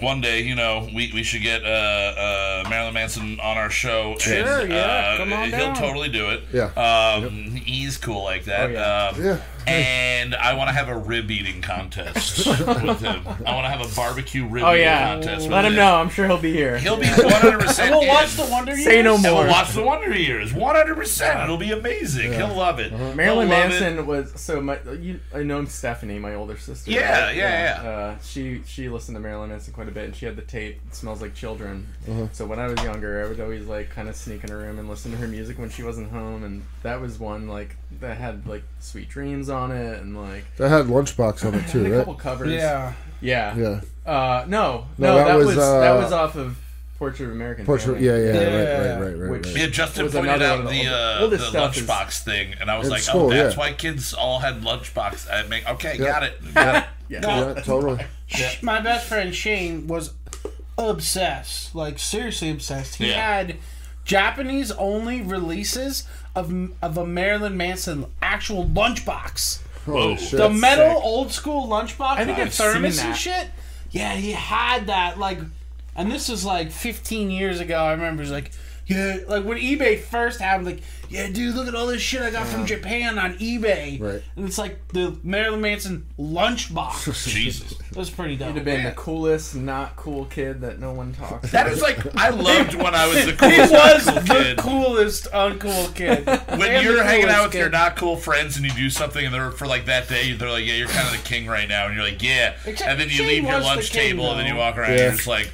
one day, you know, we, we should get uh, uh, Marilyn Manson on our show. Sure, and, yeah, uh, come on He'll down. totally do it. Yeah. Um, He's cool like that. Oh, yeah. Um, Yeah. And I want to have a rib eating contest with him. I want to have a barbecue rib Oh eating yeah, contest with him. let him know. I'm sure he'll be here. He'll be 100% We'll watch the Wonder Years. Say no And more. we'll watch the Wonder Years. 100%. It'll be amazing. He'll love it. Uh-huh. Marilyn He'll love it. Manson was so my. You, I know Stephanie, my older sister. Yeah, right? yeah, yeah. Uh, she she listened to Marilyn Manson quite a bit, and she had the tape. It smells like children. Uh-huh. So when I was younger, I would always like kind of sneak in her room and listen to her music when she wasn't home, and that was one like that had like Sweet Dreams on it, and like That had Lunchbox on it had too, a right? couple covers. Yeah. Yeah. Yeah. Uh, no, No, no, that that, was, was, uh, that was off of Portrait of American. Portrait. Family. Yeah, yeah, Yeah. right, right, right, right. Which- right. Yeah, Justin was pointed out the the uh, the stuff is- lunchbox thing, and I was like, school, "Oh, that's yeah. why kids all had lunchbox." I mean, okay, Yeah. got it. Got it. Yeah. Yeah, totally. My best friend Shane was obsessed, like seriously obsessed. He Yeah. had Japanese only releases of of a Marilyn Manson actual lunchbox. Holy Whoa. shit. the metal sick. old school lunchbox I think with I've thermos and shit. Yeah, he had that like, and this was like 15 years ago. I remember. He's like, yeah, like when eBay first happened, like, yeah, dude, look at all this shit I got from Japan on eBay. Right. And it's like the Marilyn Manson lunchbox. Jesus, It was pretty dope. You'd have been the coolest, not cool kid that no one talks. that is like I loved when I was the He was not cool the kid. coolest uncool kid. When And you're hanging out with your not cool friends and you do something and they're for like that day, they're like, "Yeah, you're kind of the king right now," and you're like, "Yeah," Except and then you leave your lunch king, table and then you walk around Yeah. and you're just like,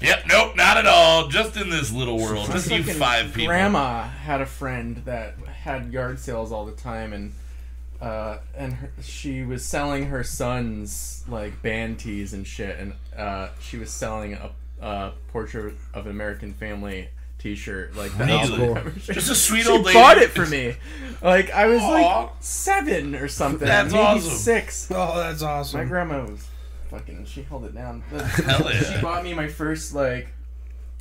"Yep, nope, not at all. Just in this little world, just you five people." Grandma had a friend that had yard sales all the time, and uh, and her, she was selling her son's like band tees and shit, and uh, she was selling a, a portrait of an American family T-shirt, like the Really? album. Just a sweet She old lady. She bought it for me. Like I was Aw. like seven or something. That's maybe awesome. Six. Oh, that's awesome. My grandma was fucking. She held it down. Hell yeah. She bought me my first like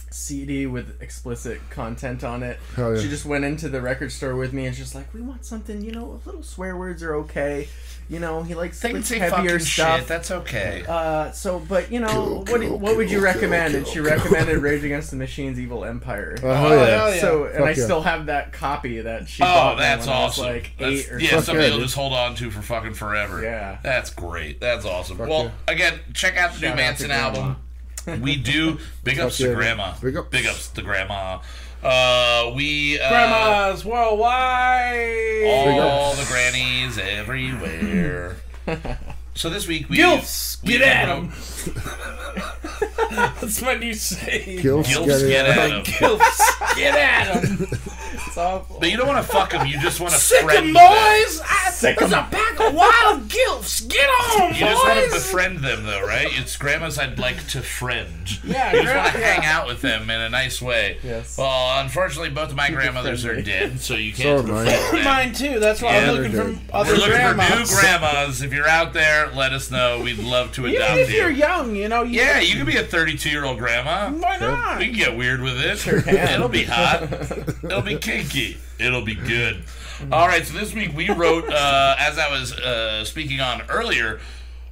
CD with explicit content on it. Hell yeah. She just went into the record store with me and she's like, "We want something, you know, a little swear words are okay. You know, he likes They like, say heavier stuff. shit. That's okay. Uh, so, but you know, Kill, what kill, what would you kill, recommend? kill, and she kill. recommended Rage Against the Machine's Evil Empire. Oh, hell yeah. hell yeah. So, and Fuck I yeah. still have that copy that she Oh, bought me that's when awesome. I was like That's- eight or yeah, Fuck something yeah, you'll dude. just hold on to for fucking forever. Yeah. That's great. That's awesome. Fuck well, again, check out the Shout new Manson album. We do big ups Fuck to grandma. big ups. Big ups to grandma. Uh, we uh, Grandmas worldwide. all the grannies everywhere. so this week we Gilfs, we get at them. That's my new saying. Gilfs, Gilfs, get at at it. 'em. Gilfs, get at them. It's awful. But you don't want to fuck them. You just want to Sick 'em, friend them. boys. I, there's a pack of wild gilfs. Get on, You just want to boys. befriend them, though, right? It's grandmas I'd like to friend. Yeah, You just want to yeah. hang out with them in a nice way. Yes. Well, unfortunately, both of my grandmothers are friendly. dead, so you can't. am I. befriend them. Mine too. That's why Yeah, I'm looking they're for dead. other We're looking grandmas. for new grandmas. If you're out there, let us know. We'd love to Even adopt if you're you. young, you know. You, Yeah, you could be a 32 year old grandma. Why not? We can get weird with it. can. It'll be hot. It'll be kinky. It'll be good. All right, so this week we wrote, uh, as I was uh, speaking on earlier,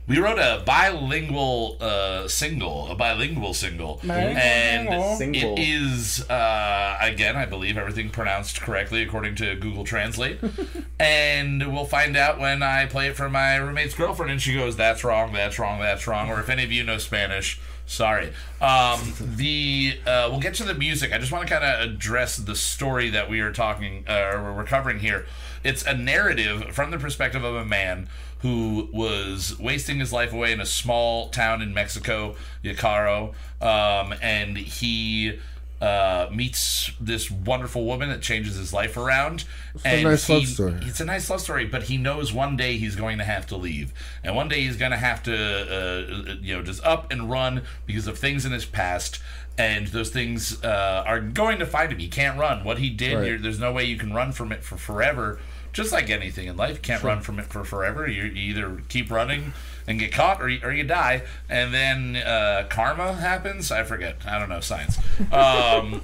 we wrote a bilingual uh, single, a bilingual single, and Single. it is uh, again, I believe everything pronounced correctly according to Google Translate, and we'll find out when I play it for my roommate's girlfriend, and she goes, "That's wrong, that's wrong, that's wrong," or if any of you know Spanish. Sorry. Um, the uh, we'll get to the music. I just want to kind of address the story that we are talking, uh, or we're covering here. It's a narrative from the perspective of a man who was wasting his life away in a small town in Mexico, Yacaro, um, and he uh, meets this wonderful woman that changes his life around. a and nice he- love story. It's a nice love story, but he knows one day he's going to have to leave, and one day he's going to have to, uh, you know, just up and run because of things in his past. And those things uh, are going to find him. He can't run. What he did, Right. you're, there's no way you can run from it for forever just like anything in life, you can't run from it for forever. You, you either keep running and get caught, or you, or you die, and then uh, karma happens. I forget. I don't know science. Um,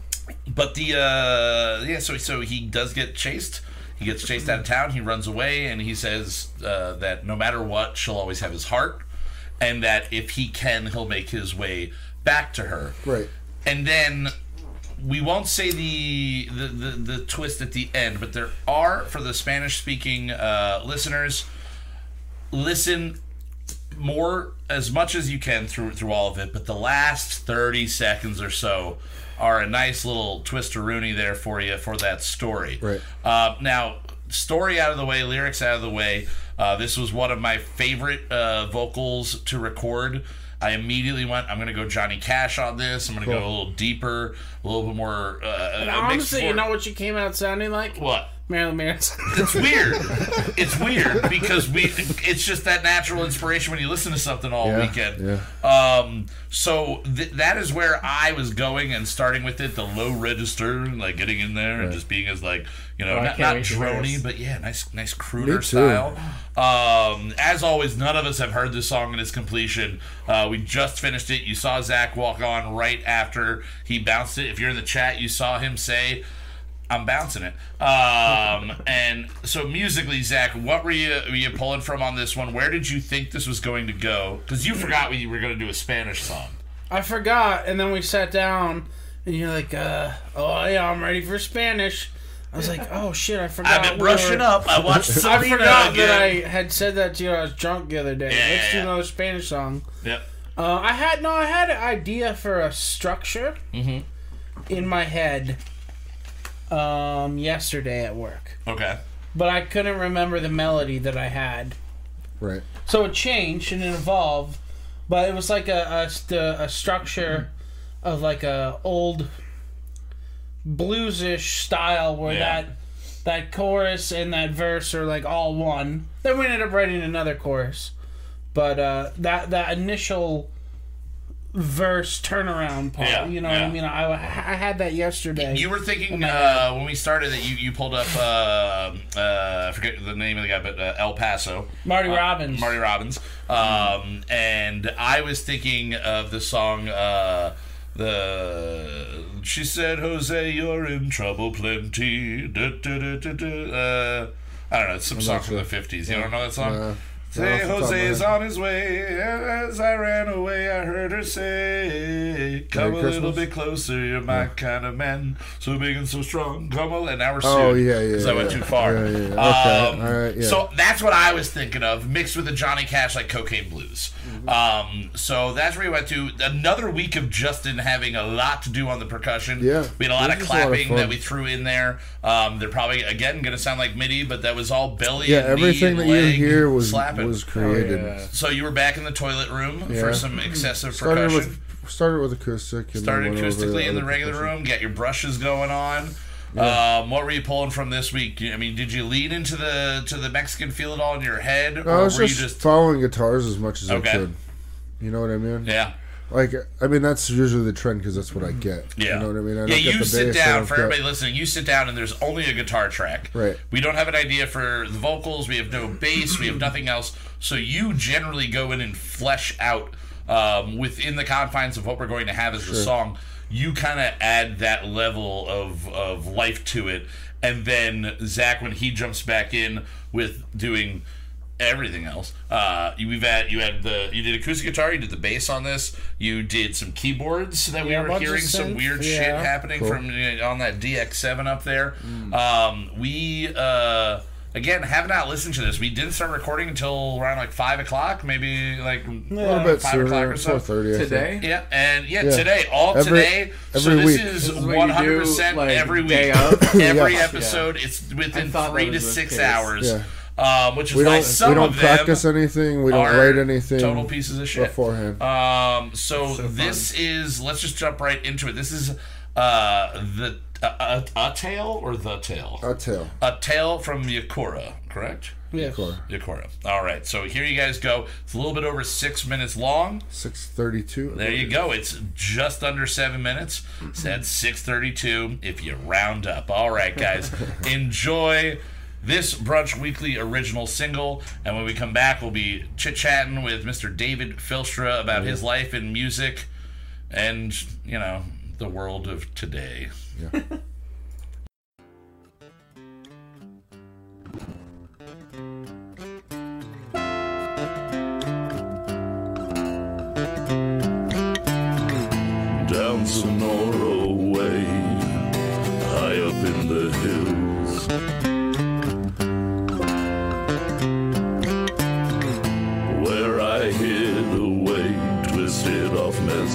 but the uh, yeah, so so he does get chased. He gets chased out of town. He runs away, and he says uh, that no matter what, she'll always have his heart, and that if he can, he'll make his way back to her. Right. And then we won't say the the, the, the twist at the end, but there are for the Spanish speaking uh, listeners, listen more as much as you can through through all of it. But the last thirty seconds or so are a nice little twister-rooney there for you for that story. Right. Uh, now, story out of the way, lyrics out of the way. Uh, this was one of my favorite uh, vocals to record. I immediately went. I'm going to go Johnny Cash on this. I'm going to go a little deeper, a little bit more. Uh, And a mix honestly, you know what you came out sounding like? what? Marilyn Manson. It's weird. it's weird because we. It's just that natural inspiration when you listen to something all Yeah, weekend. Um. So th- that is where I was going and starting with it, the low register, like getting in there and just being as like you know Oh, not, can't not wait to hear drony, but yeah, nice nice crooner style. Um. As always, none of us have heard this song in its completion. Uh, we just finished it. You saw Zach walk on right after he bounced it. If you're in the chat, you saw him say. I'm bouncing it. Um, and so musically, Zach, what were you were you pulling from on this one? Where did you think this was going to go? Because you forgot we were going to do a Spanish song. I forgot, and then we sat down, and you're like, uh, "Oh yeah, I'm ready for Spanish." I was like, "Oh shit, I forgot." I've been we brushing were- up. I watched I forgot again. that I had said that to you. I was drunk the other day. Yeah, Let's do yeah. another Spanish song. Yep. Uh, I had no, I had an idea for a structure Mm-hmm. in my head um, yesterday at work, Okay. but I couldn't remember the melody that I had. Right. So it changed and it evolved, but it was like a a, a structure of like a old bluesish style where Yeah. that that chorus and that verse are like all one. Then we ended up writing another chorus, but uh, that that initial verse turnaround part, Yeah, you know yeah. what I mean? I, I had that yesterday. You were thinking uh, when we started that you, you pulled up uh, uh, I forget the name of the guy, but uh, El Paso. Marty Uh, Robbins. Marty Robbins. Um, and I was thinking of the song. Uh, the she said, "Jose, you're in trouble, plenty." Du, du. Uh, I don't know. It's some song from the fifties. You don't know that song? Say off the top of Jose is on his way. As I ran away, I heard her say, "Come Merry a little bit closer. You're my kind of man, so big and so strong. Come on." And now we're Oh, yeah, yeah, 'cause I went yeah. too far. Yeah, yeah, yeah. Okay, Um, all right, yeah. So that's what I was thinking of, mixed with the Johnny Cash like cocaine blues. Mm-hmm. Um, so that's where we went to another week of Justin having a lot to do on the percussion. Yeah, we had a lot this of a lot of clapping fun. that we threw in there. Um, they're probably again going to sound like MIDI, but that was all belly. Yeah, and knee everything and that you leg hear was slapping. Was created. yeah. So you were back in the toilet room for some excessive Started percussion. with started with acoustic. Started then went over acoustically in the regular percussion. room. Get your brushes going on. Um, what were you pulling from this week? I mean, did you lean into the to the Mexican feel at all in your head, or I was were just, you just following guitars as much as Okay. I could. You know what I mean? yeah? Like, I mean, that's usually the trend because that's what I get. Yeah. You know what I mean? I yeah, don't get you the sit down for get- everybody listening. You sit down and there's only a guitar track. Right. We don't have an idea for the vocals. We have no bass. we have nothing else. So you generally go in and flesh out um, within the confines of what we're going to have as the song. You kind of add that level of of life to it, and then Zach, when he jumps back in with doing everything else. Uh, you- we've had you had the you did acoustic guitar, you did the bass on this, you did some keyboards that we Yeah, a were hearing some synth, weird shit happening Cool. from uh, on that DX7 up there. Mm. Um, we uh, again have not listened to this. We didn't start recording until around like five o'clock, maybe like a little bit five o'clock or so. four thirty. Today? Yeah, and yeah, Yeah. today, all Every- today. so every this week. is This is one hundred percent every week. day of? every Yeah. episode, it's within three to six case. hours. Yeah. Um, which is We why don't some we don't of practice them anything. We don't write anything. Total pieces of shit beforehand. Um, so, So this is let's just jump right into it. This is uh the a, a, a tale or the tale A tale. a tale from Yakura, correct? Yeah. Core. Yakura. All right. So here you guys go. It's a little bit over six minutes long. Six thirty-two. There you go. It's just under seven minutes. Said six thirty-two if you round up. All right, guys, enjoy this Brunch Weekly original single. And when we come back, we'll be chit chatting with Mr. David Filstra about his life in music and, you know, the world of today. Yeah. down Sonora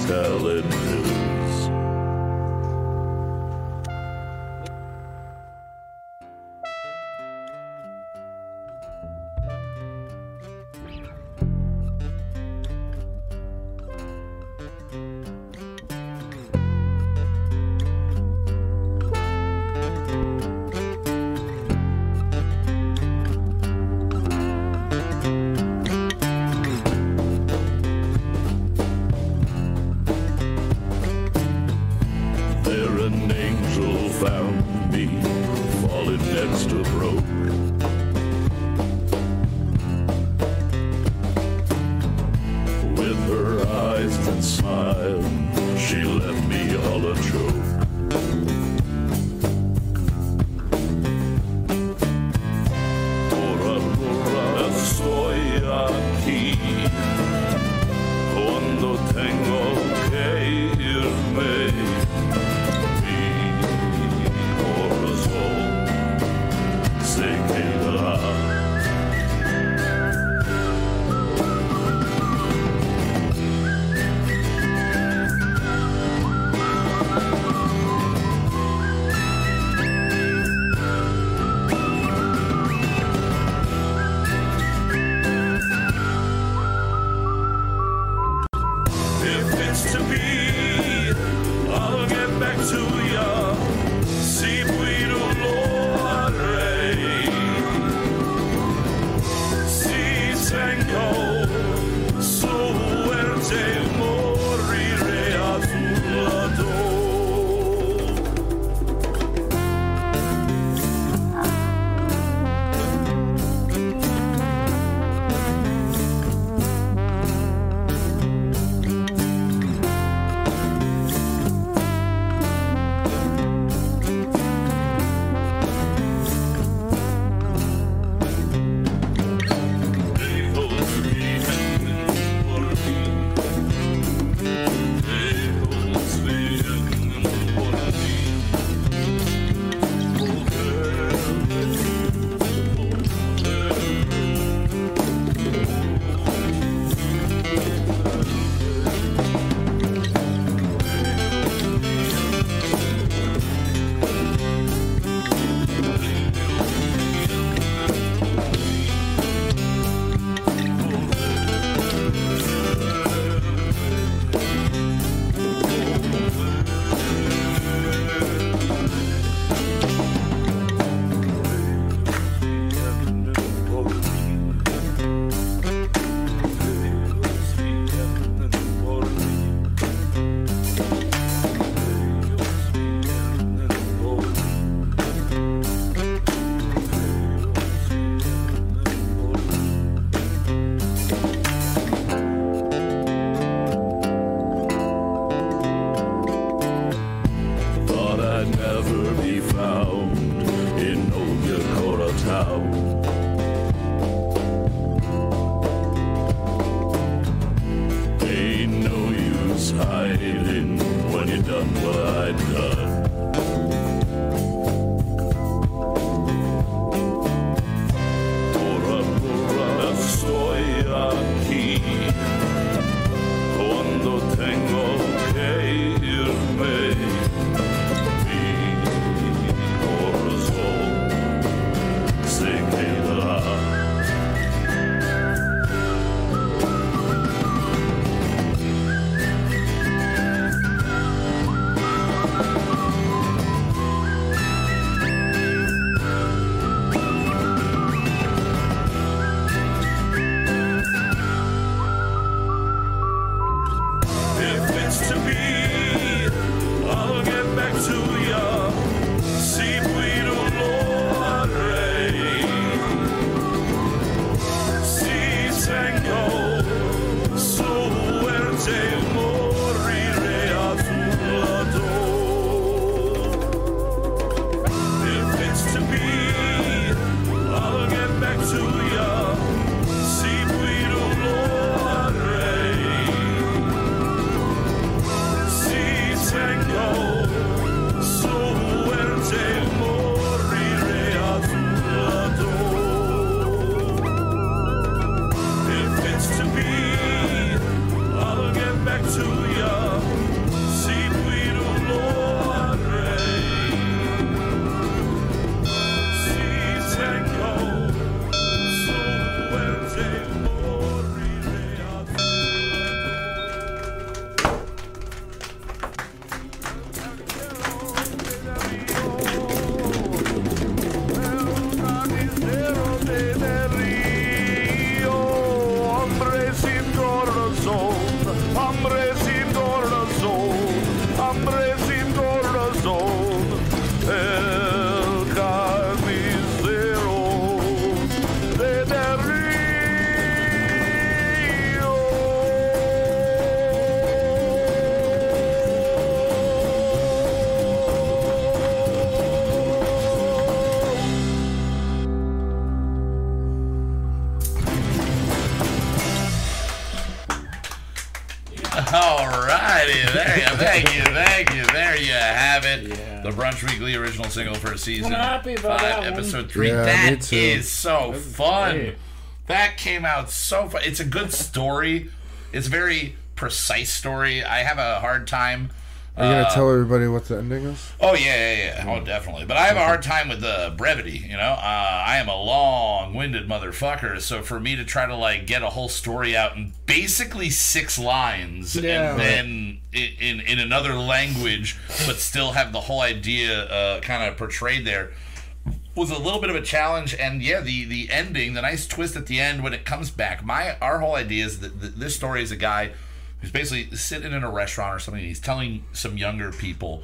off Yeah. Weekly original single for a season I'm happy about five, that one. episode three. Yeah, That me too. is so fun. great. That came out so fun. It's a good story. It's a very precise story. I have a hard time. Are you uh, gonna tell everybody what the ending is? Oh yeah, yeah, yeah. Oh, definitely. But I have a hard time with the brevity. You know, uh, I am a long-winded motherfucker. So for me to try to like get a whole story out in basically six lines, Yeah. and then in, in in another language, but still have the whole idea uh, kind of portrayed there, was a little bit of a challenge. And yeah, the the ending, the nice twist at the end when it comes back. My our whole idea is that th- this story is a guy who's basically sitting in a restaurant or something. And he's telling some younger people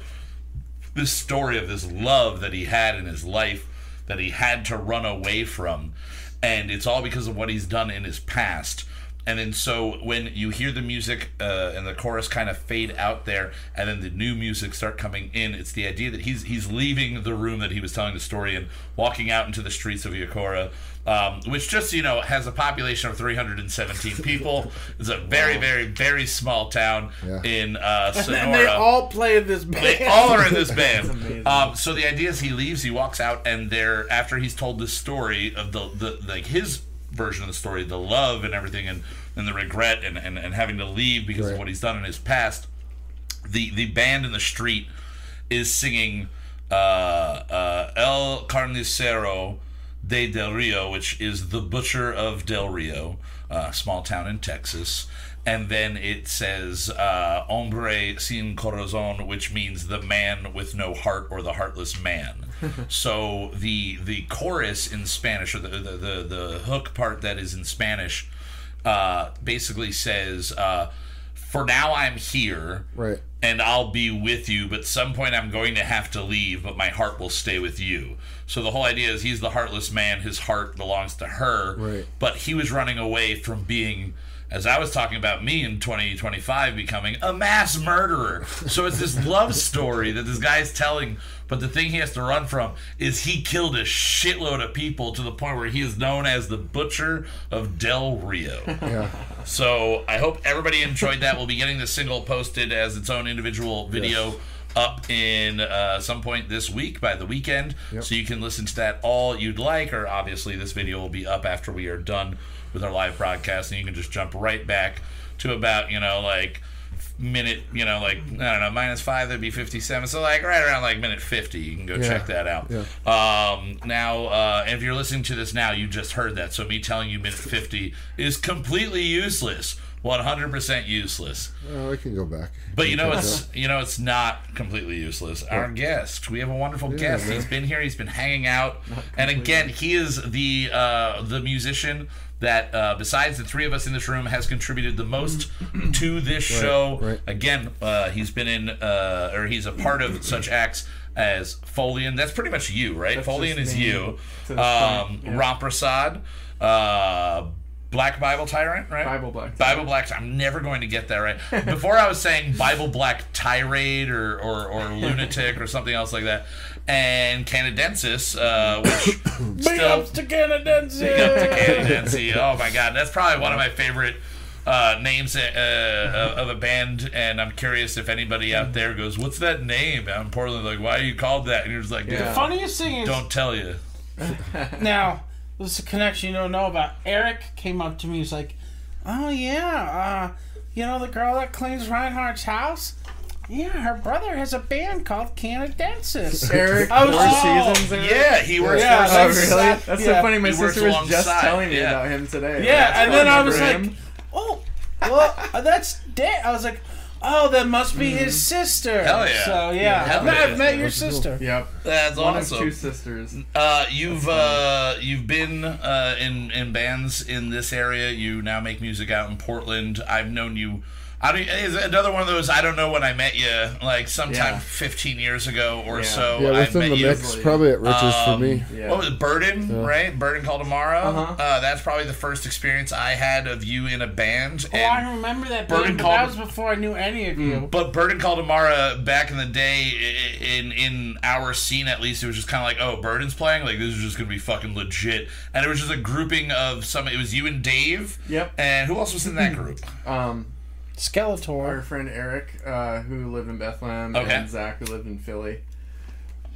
this story of this love that he had in his life that he had to run away from and it's all because of what he's done in his past and then so when you hear the music uh, and the chorus kind of fade out there and then the new music start coming in it's the idea that he's he's leaving the room that he was telling the story and walking out into the streets of Yakora um, which just you know has a population of 317 people it's a very very very small town Yeah. in uh, Sonora And they all play in this band. they all are in this band. Um, so the idea is he leaves, he walks out, and there after he's told this story of the, the like his version of the story, the love and everything, and, and the regret and, and, and having to leave because of what he's done in his past. The the band in the street is singing uh, uh, El Carnicero de Del Rio, which is the butcher of Del Rio, uh, small town in Texas. And then it says uh, hombre sin corazón, which means the man with no heart or the heartless man. so the the chorus in Spanish, or the the, the, the hook part that is in Spanish, uh, basically says, uh, "For now I'm here, Right. and I'll be with you, but some point I'm going to have to leave, but my heart will stay with you. So the whole idea is he's the heartless man, his heart belongs to her. Right. But he was running away from being as I was talking about me in 2025 becoming a mass murderer. So it's this love story that this guy's telling, but the thing he has to run from is he killed a shitload of people to the point where he is known as the butcher of Del Rio. Yeah. So I hope everybody enjoyed that. We'll be getting the single posted as its own individual video up in uh, some point this week by the weekend. So you can listen to that all you'd like, or obviously this video will be up after we are done with our live broadcast, and you can just jump right back to about you know like minute you know like I don't know minus five that'd be fifty seven so like right around like minute fifty you can go Yeah. check that out Yeah. um, now, uh, if you're listening to this now, you just heard that. So me telling you minute 50 is completely useless. 100% useless. Oh, I can go back. But you know it's you know it's not completely useless. Our guest, we have a wonderful guest. man. He's been here. He's been hanging out, and again, he is the uh, the musician that uh, besides the three of us in this room has contributed the most to this show. right. Again, uh, he's been in uh, or he's a part of such acts as Folian. That's pretty much you, right? That's Folian is me. you. Um, yeah. Ram Prasad, uh, Black Bible Tyrant, right? Bible Black Bible Black. I'm never going to get that right. Before I was saying Bible Black Tirade or, or, or Lunatic or something else like that. And Canadensis, uh, which Big still ups to Canadense. big up to Canadensis. Oh my God, that's probably one of my favorite uh, names uh, of a band. And I'm curious if anybody out there goes, "What's that name?" I'm Portland, like, why are you called that? And you're just like, "Dude, Yeah. Funniest thing is don't tell you. now this is a connection you don't know about. Eric came up to me. He's like, "Oh yeah, uh, you know the girl that cleans Reinhardt's house? Yeah, her brother has a band called Canadensis. Eric, I was- Four oh, Seasons. Eric? Yeah, he works. Yeah, for Oh, That's- really? That's yeah. so funny. My He sister was just alongside, telling me yeah. about him today. Yeah, and then I was for like, oh, well, that's Dan. I was like, oh, that must be his sister. Hell yeah. So, yeah. Yeah, hell I've, met, yeah. I've met your sister. Yep. That's One awesome. of two sisters. Uh, you've uh, you've been uh, in in bands in this area. You now make music out in Portland. I've known you. I don't, is another one of those. I don't know when I met you, like sometime Yeah. 15 years ago or Yeah. so. Yeah, I within met the you. mix, probably at Rich's for Um, me. Yeah. What was it, Burden, right? Burden called tomorrow. Uh-huh. Uh, that's probably the first experience I had of you in a band. Oh, and- I remember that Burden band, but that called- was before I knew any of you. But Burden Caldamara back in the day, in in our scene at least, it was just kind of like, oh, Burden's playing, like this is just gonna be fucking legit. And it was just a grouping of some. It was you and Dave. Yep. And who else was in that group? Um, our friend Eric, uh, who lived in Bethlehem, Okay. and Zach, who lived in Philly.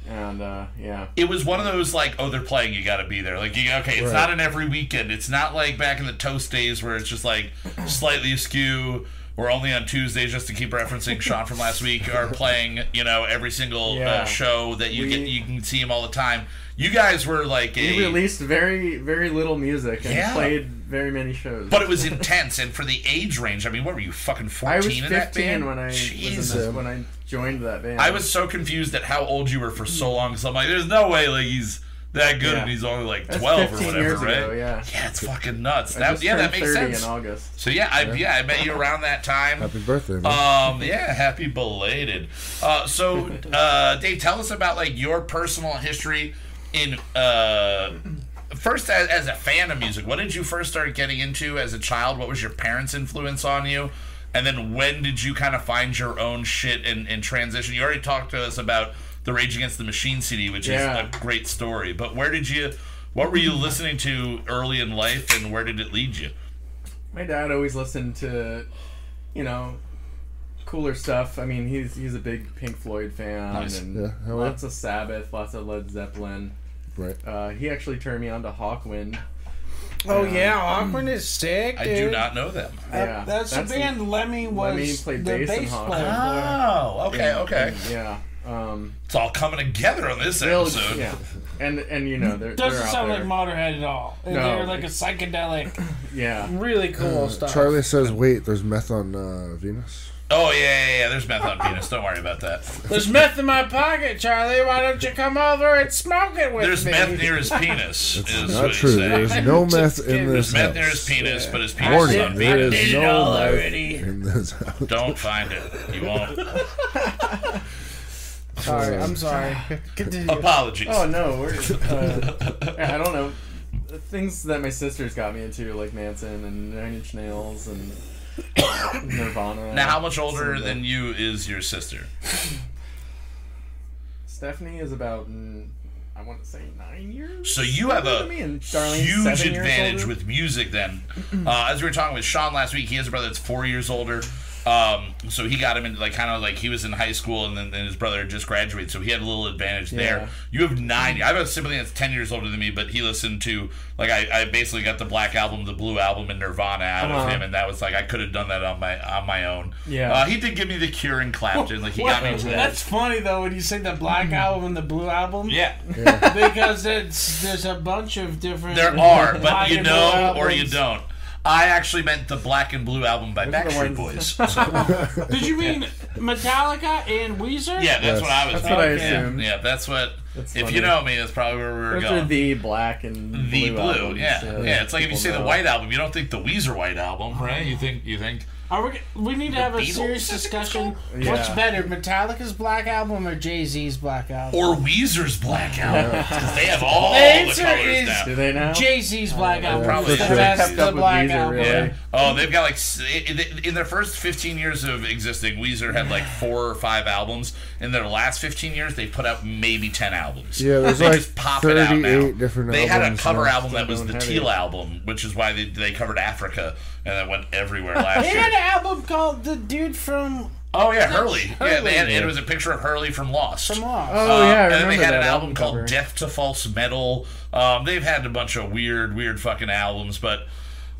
And uh, yeah, It was one of those like, oh, they're playing, you got to be there. Like, you, okay, it's Right. not an every weekend. It's not like back in the toast days where it's just like slightly askew. We're only on Tuesdays, just to keep referencing Sean from last week, are playing, you know, every single uh, show that you We- get. You can see him all the time. You guys were like a. we released very, very little music and Yeah. played very many shows. But it was intense, and for the age range, I mean, what were you fucking I was fourteen in that 15 band? when I was in Jesus. this, when I joined that band. I was so confused at how old you were for so long. So I'm like, there's no way like he's that good, Yeah. and he's only like That's twelve or whatever, years right? ago, yeah. Yeah, it's fucking nuts. I That, just yeah, that makes 30 sense. in August. So yeah, I yeah I met you around that time. Happy birthday, man. Um, yeah, happy belated. Uh, so, uh, Dave, tell us about like your personal history in uh, first as, as a fan of music. What did you first start getting into as a child? What was your parents' influence on you? And then when did you kind of find your own shit and, and transition? You already talked to us about the Rage Against the Machine CD, which Yeah. is a great story. But where did you? What were you listening to early in life, and where did it lead you? My dad always listened to, you know, cooler stuff. I mean, he's he's a big Pink Floyd fan Nice. and Yeah, lots of Sabbath, lots of Led Zeppelin. Right. Uh, he actually turned me on to Hawkwind. Oh, yeah. Hawkwind is sick, I do not know them. Uh, Yeah, that's, that's the band Lemmy was Lemmy played the bass in bass Hawk. player. Oh, okay, okay. And, yeah. Um, It's all coming together on this they'll- episode. yeah. And and you know they're Doesn't they're out sound there. like Motorhead at all. No. They're like a psychedelic, yeah. really cool stuff. Charlie says, "Wait, there's meth on uh, Venus." Oh yeah, yeah, yeah. There's meth on penis. Don't worry about that. There's meth in my pocket, Charlie. Why don't you come over and smoke it with There's me? There's meth near his penis. is Not what true. There's no meth in this There's meth near his house. penis, but his penis Warning, is on there Venus. is no meth already. in this house. Don't find it. You won't. Sorry, I'm sorry. Continue. Apologies. Oh no. Uh, I don't know. Things that my sisters got me into, like Manson and Nine Inch Nails and Nirvana. Now, how much older than you is your sister? Stephanie is about, mm, I want to say nine years. So you have a than me, and Darlene's huge advantage with music. Then, uh, as we were talking with Sean last week, he has a brother that's four years older. Um, so he got him into like kind of like he was in high school and then and his brother just graduated, so he had a little advantage Yeah. there. You have nine. I have a sibling that's ten years older than me, but he listened to like I, I basically got the Black album, the Blue album, and Nirvana out of Uh-huh. him, and that was like I could have done that on my on my own. Yeah. uh, he did give me the Cure and Clapton, like he got me into that. That's funny though when you say the Black album and the Blue album. Yeah, Because it's there's a bunch of different. there are, but you know or you don't. I actually meant the Black and Blue album by Those are Backstreet ones- Boys. So, Did you mean Metallica and Weezer? yeah, that's Yes. what I was. That's what I thinking. assumed. Yeah, yeah, that's what. That's if funny. you know me, that's probably where we were Those are going. the black and The blue. blue, albums, yeah, so yeah. It's like if you people say the know. White album, you don't think the Weezer White album, right? You think you think Are we, we need to have a Beatles, serious I think it's discussion. called? What's better, Metallica's Black Album or Jay Z's Black Album? or Weezer's Black album because they have all The the, answer colors is- now. Do they now? Jay Z's uh, Black Album. probably the should. best the Black Weezer, Album. really. Yeah. Oh, they've got like in in their first 15 years of existing, Weezer had like four or five albums. In their last 15 years, they put out maybe 10 albums. Yeah, there's they like just pop it out now. 38 different They had a cover album that was the Teal heavy. album, which is why they, they covered Africa and that went everywhere last year. They year. had an album called The Dude from Oh yeah, Hurley. Yeah, they had, and it was a picture of Hurley from Lost. from Lost. Oh Uh, yeah, I and then they had an album, called cover. Death to False Metal. Um, they've had a bunch of weird, weird fucking albums, but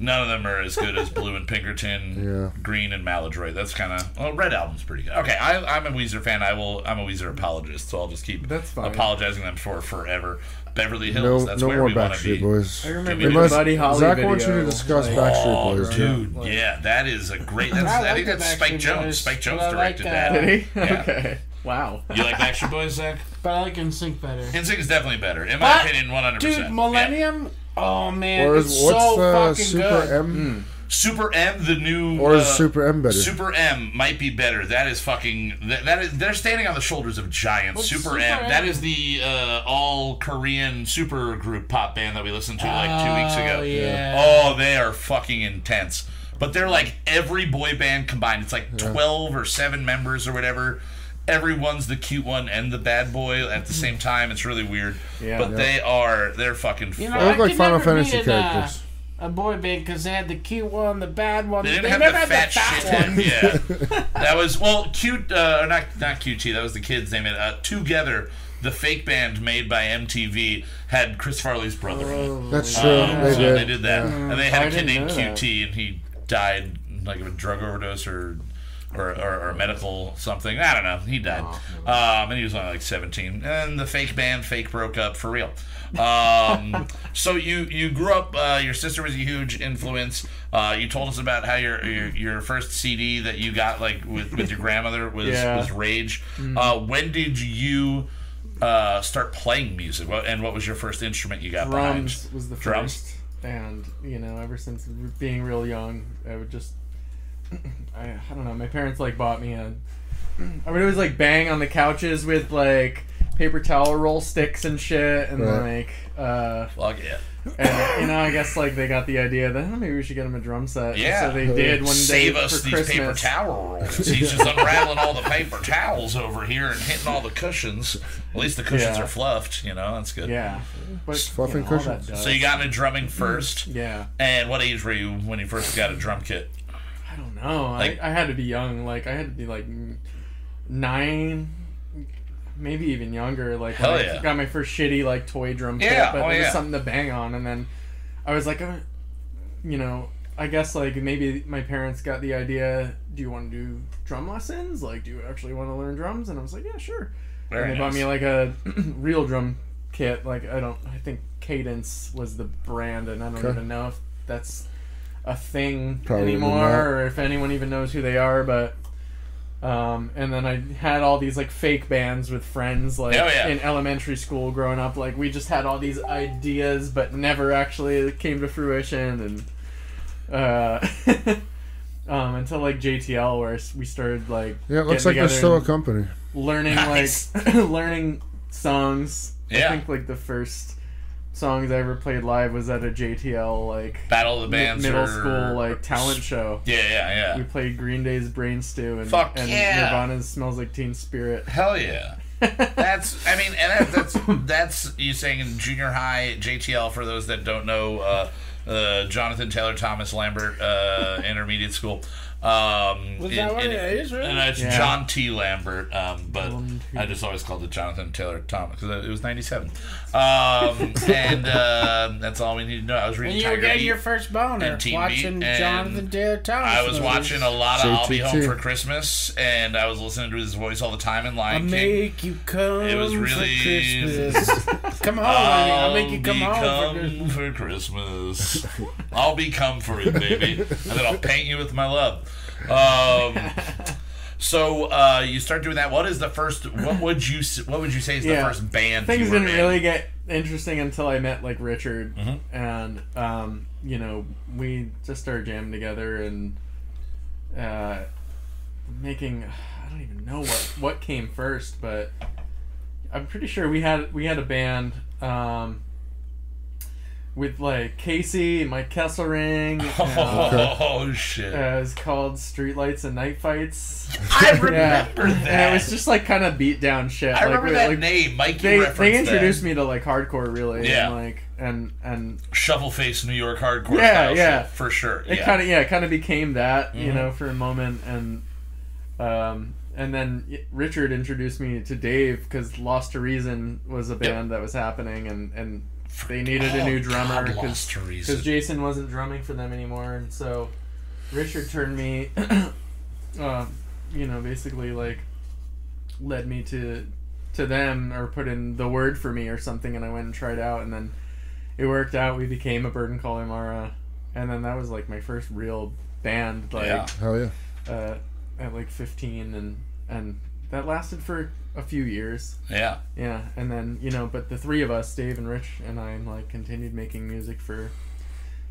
None of them are as good as Blue and Pinkerton, Yeah. Green and Maladroit. That's kind of well, Red Album's pretty good. Okay, I, I'm a Weezer fan. I will. I'm a Weezer apologist, so I'll just keep That's apologizing them for forever. Beverly Hills. No, that's no where more we want to be. Backstreet Boys. I remember We the must- Buddy Holly Zach video. wants you to discuss like- Backstreet Oh, Boys. dude, Like- yeah, that is a great. That's, I I, like think the that's Spike Backstreet Jones. Spike Jonze like directed that. that. Did he? Yeah. Okay. Wow. You like Backstreet Boys, Zach? But I like NSYNC better. NSYNC is definitely better, in my But, opinion, one hundred percent. Dude, percent. Millennium. Oh man, Or is, it's what's so the fucking Super good. M? Hmm. Super M, the new Or is uh, Super M better? Super M might be better. That is fucking. That, that is. They're standing on the shoulders of giants. Super, Super M. M? That is the uh, all Korean super group pop band that we listened to like two weeks ago. Oh, yeah. Oh, they are fucking intense. But they're like every boy band combined. It's like twelve or seven members or whatever. Everyone's the cute one and the bad boy at the same time. It's really weird. Yeah. but Yeah. they are. They're fucking. You fu- know, They look like Final Fantasy be in, uh, characters. A boy band because they had the cute one, the bad one. They They, didn't have never the had fat, the fat shit. one. yeah, that was well, cute. Uh, not not QT. That was the kids' name. Uh, Together, the fake band made by MTV had Chris Farley's brother in it. That's true. Um, they so did. they did that, and they had I a kid named know that. QT, and he died like of a drug overdose or. Or, or, or medical something. I don't know. He died. Um, and he was only like 17. And the fake band, fake broke up for real. Um, so you you grew up. Uh, your sister was a huge influence. Uh, you told us about how your, your your first CD that you got like with, with your grandmother was Yeah. was Rage. Uh, when did you uh, start playing music? And what was your first instrument you got drums behind? was the Drums? first, and you know, ever since being real young, I would just, I, I don't know. My parents like bought me a. I would always like bang on the couches with like paper towel roll sticks and shit, and Right. like, uh, Fuck yeah. and you know, I guess like they got the idea that oh, maybe we should get him a drum set. And Yeah. so they did one Save day us for these paper Christmas. towel rolls. He's just unraveling all the paper towels over here and hitting all the cushions. At least the cushions Yeah. are fluffed, you know, that's good. Yeah, but Fluffing you know, cushions. So you got into drumming first. yeah. And what age were you when you first got a drum kit? I know. Like- I, I had to be young. Like I had to be like nine, maybe even younger. Like Hell when yeah. I got my first shitty like toy drum kit, Yeah, but oh, it was yeah. something to bang on. And then I was like, uh, you know, I guess like maybe my parents got the idea. Do you want to do drum lessons? Like, do you actually want to learn drums? And I was like, yeah, sure. Very and they bought me like a real drum kit. Like I don't, I think Cadence was the brand, and I don't Okay. even know if that's a thing Probably anymore, or if anyone even knows who they are. But um, and then I had all these like fake bands with friends, like Oh, yeah. in elementary school growing up. Like we just had all these ideas, but never actually came to fruition, and uh. Um, until like JTL, where we started like Yeah, it looks like they're still a company. learning Nice. like learning songs. Yeah. I think like the first songs I ever played live was at a JTL like Battle of the mi- Bands middle or- school like talent show. Yeah, yeah, yeah. We played Green Day's Brain Stew and, Fuck and yeah. Nirvana's Smells Like Teen Spirit. Hell yeah. That's, I mean, and that, that's that's you saying in junior high JTL for those that don't know, uh, uh, Jonathan Taylor Thomas Lambert uh, Intermediate School. Um, Was that what it is, really? And it's Yeah. John T. Lambert, um, but I just always called it Jonathan Taylor Thomas because it was '97. Um, and uh, that's all we need to know. I was And reading you were Tiger getting Beat. your first boner and watching Beat, Jonathan Taylor Thomas. I was movies. watching a lot of I'll Be Home for Christmas, and I was listening to his voice all the time in I Lion King. make you come It was for really- Christmas. come home, honey. I'll make you come home for come Christmas. for Christmas. I'll be come for you, baby, and then I'll paint you with my love. Um, so uh, you start doing that. What is the first? What would you What would you say is the Yeah. first band? Things you were didn't in? really get interesting until I met like Richard, Mhm. and um, you know we just started jamming together and uh, making. I don't even know what what came first, but I'm pretty sure we had we had a band um, with like Casey and Mike Kesselring. uh, Oh shit! uh, it was called Streetlights and Night Fights. I Yeah, remember and it was just like kind of beat down shit. I like, remember we- that like, name. Mikey they they introduced that. me to like hardcore really Yeah. and like and and Shovel face New York hardcore Yeah, style yeah. shit, for sure. it yeah. kind of yeah it kind of became that you Mhm. know for a moment and um and then Richard introduced me to Dave because Lost to Reason was a band that was happening and and they needed a new Oh, drummer God, because Jason wasn't drumming for them anymore, and so Richard turned me, uh, you know, basically like led me to to them or put in the word for me or something, and I went and tried out, and then it worked out. We became a Burden Caller Mara, and then that was like my first real band, like Yeah. Hell yeah. uh, at like 15, and and that lasted for a few years. Yeah. Yeah, and then you know, but the three of us, Dave and Rich and I, like continued making music for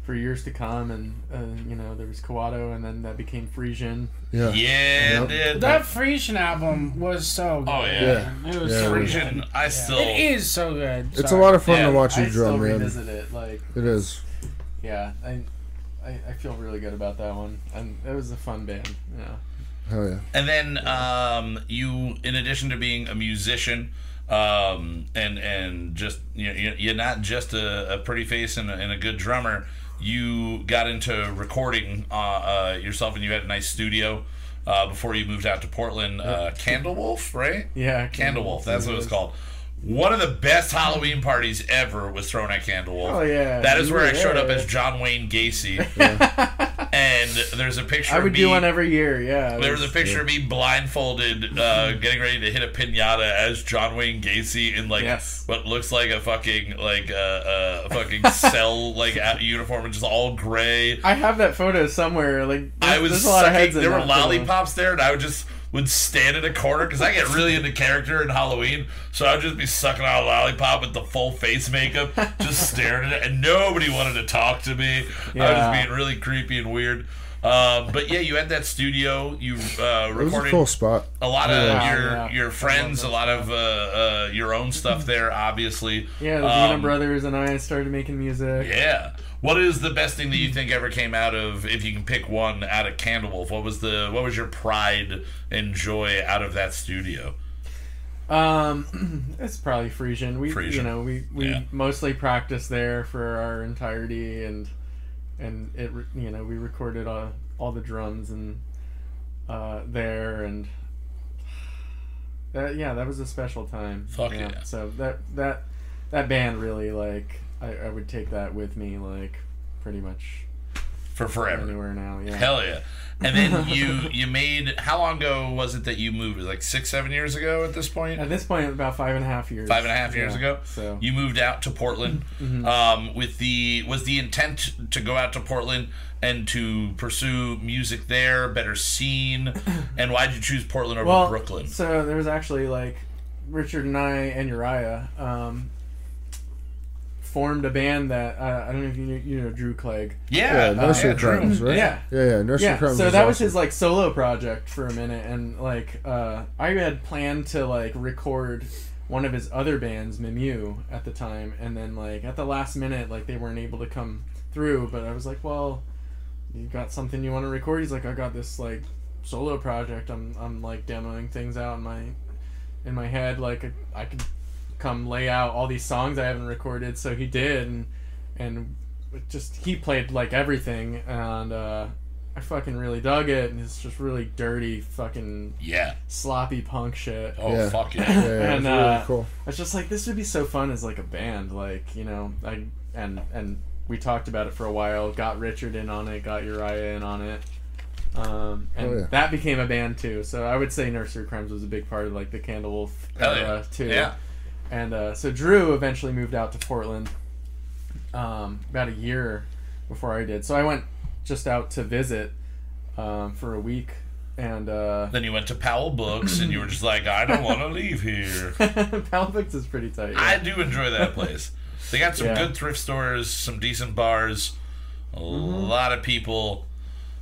for years to come, and uh, you know, there was Kawato, and then that became Frisian. Yeah. Yeah, Yep. dude. That Frisian album was so good. Oh, yeah. Yeah. It was Yeah, so it good. I still. It is so good. It's a lot of fun Yeah, to watch you I drum, man. revisit it, like It is. yeah, I, I I feel really good about that one, and it was a fun band. Yeah. Hell yeah. And then um, you, in addition to being a musician, um, and and just you know, you're not just a, a pretty face and a, and a good drummer. You got into recording uh, uh, yourself, and you had a nice studio uh, before you moved out to Portland. Uh, Candlewolf, right? Yeah, Candlewolf. That's what it's called. One of the best Halloween parties ever was thrown at Candlewolf. Oh, yeah. that is where were I showed up there. as John Wayne Gacy. and there's a picture. I of would me, do one every year. Yeah. there was a was- picture of me blindfolded, uh, getting ready to hit a pinata as John Wayne Gacy in like Yes. what looks like a fucking like a, a fucking cell like uniform, which is all gray. I have that photo somewhere. Like I was a lot of sucking. heads There were that photo. lollipops there, and I would just would stand in a corner because I get really into character in Halloween. So I'd just be sucking on a lollipop with the full face makeup, just staring at it, and nobody wanted to talk to me. I was being really creepy and weird. Um, but yeah, you had that studio. You uh, It was a recorded cool spot. a lot of Yeah, your yeah. your friends, a lot of uh, uh, your own stuff there. Obviously, Yeah, the Dina Um, brothers and I started making music. yeah. What is the best thing that you think ever came out of, if you can pick one, out of Candlewolf? What was the what was your pride and joy out of that studio? Um, it's probably Frisian. We, Frisian. you know, we we Yeah. mostly practiced there for our entirety, and and it, you know, we recorded all, all the drums and uh, there, and that, yeah, that was a special time. Fuck yeah. So that that that band really like I, I would take that with me like pretty much For forever. anywhere now. Yeah. Hell yeah. And then you you made how long ago was it that you moved? Like six, seven years ago at this point? At this point, about five and a half years. Five and a half years Yeah, ago. So Mm-hmm. You moved out to Portland. Um, with the was the intent to go out to Portland and to pursue music there, better scene, and why'd you choose Portland over well, Brooklyn? So there was actually like Richard and I and Uriah um, formed a band that uh, I don't know if you know, you know Drew Clegg. Yeah, Yeah, Nursery yeah, Drew. Crimes, right? Yeah. Yeah, yeah. Nursery yeah, Crimes. so was that was his like solo project for a minute, and like uh, I had planned to like record one of his other bands, Mimu, at the time, and then like at the last minute, like they weren't able to come through. But I was like, well, you got something you want to record? He's like, I got this like solo project. I'm I'm like demoing things out in my in my head. Like I could come lay out all these songs I haven't recorded. So he did, and and just he played like everything, and uh, I fucking really dug it. And it's just really dirty, fucking Yeah. sloppy punk shit. Oh Yeah. fuck yeah. Yeah, yeah, and, it's really uh, cool. It's just like this would be so fun as like a band, like you know, I and and we talked about it for a while. Got Richard in on it, got Uriah in on it, um, and Oh, yeah. that became a band too. So I would say Nursery Crimes was a big part of like the Candlewolf Hell era yeah. too. Yeah. And uh, so Drew eventually moved out to Portland um, about a year before I did. So I went just out to visit um, for a week, and uh, Then you went to Powell Books and you were just like, I don't want to leave here. Powell Books is pretty tight. yeah. I do enjoy that place. They got some Yeah. good thrift stores, some decent bars, a Mm-hmm. lot of people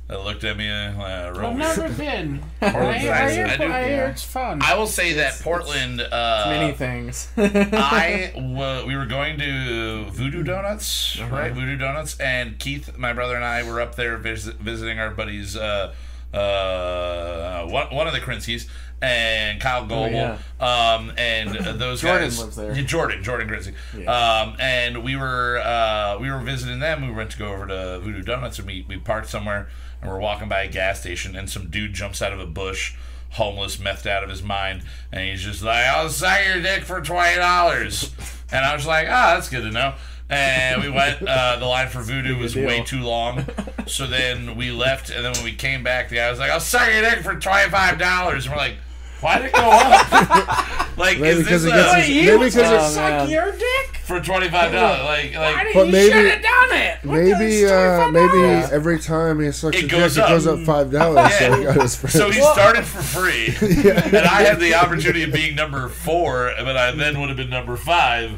that looked at me. Uh, I've wrote- never been. I, I, nice. hear, I do- I hear yeah. it's fun. I will say that Portland. Uh, Many things. I we were going to Voodoo Donuts, Uh-huh. right? Voodoo Donuts, and Keith, my brother, and I were up there visit, visiting our buddies. Uh, uh, one, one of the Krinskys and Kyle Goebel, um, and uh, those Oh, Jordan guys. lives there. Yeah, Jordan, Jordan Grinsky. Yeah. Um, and we were uh, we were visiting them. We went to go over to Voodoo Donuts, and we we parked somewhere, and we're walking by a gas station, and some dude jumps out of a bush. Homeless, methed out of his mind, and he's just like, "I'll suck your dick for twenty dollars." And I was like, ah, that's good to know. And we went. Uh, the line for Voodoo was deal. way too long, so then we left. And then when we came back, the guy was like, "I'll suck your dick for twenty five dollars." And we're like, "Why did it go up? like, Maybe is because this it gets a, his- maybe because gonna it- Oh, suck man. your dick? For twenty five dollars? Like, like did But he maybe- should have done it? What Maybe uh, maybe every time he sucks It a goes dick, it goes up. up five dollars. Yeah. So he got his friend. So he started for free, and I had the opportunity of being number four, but I then would have been number five.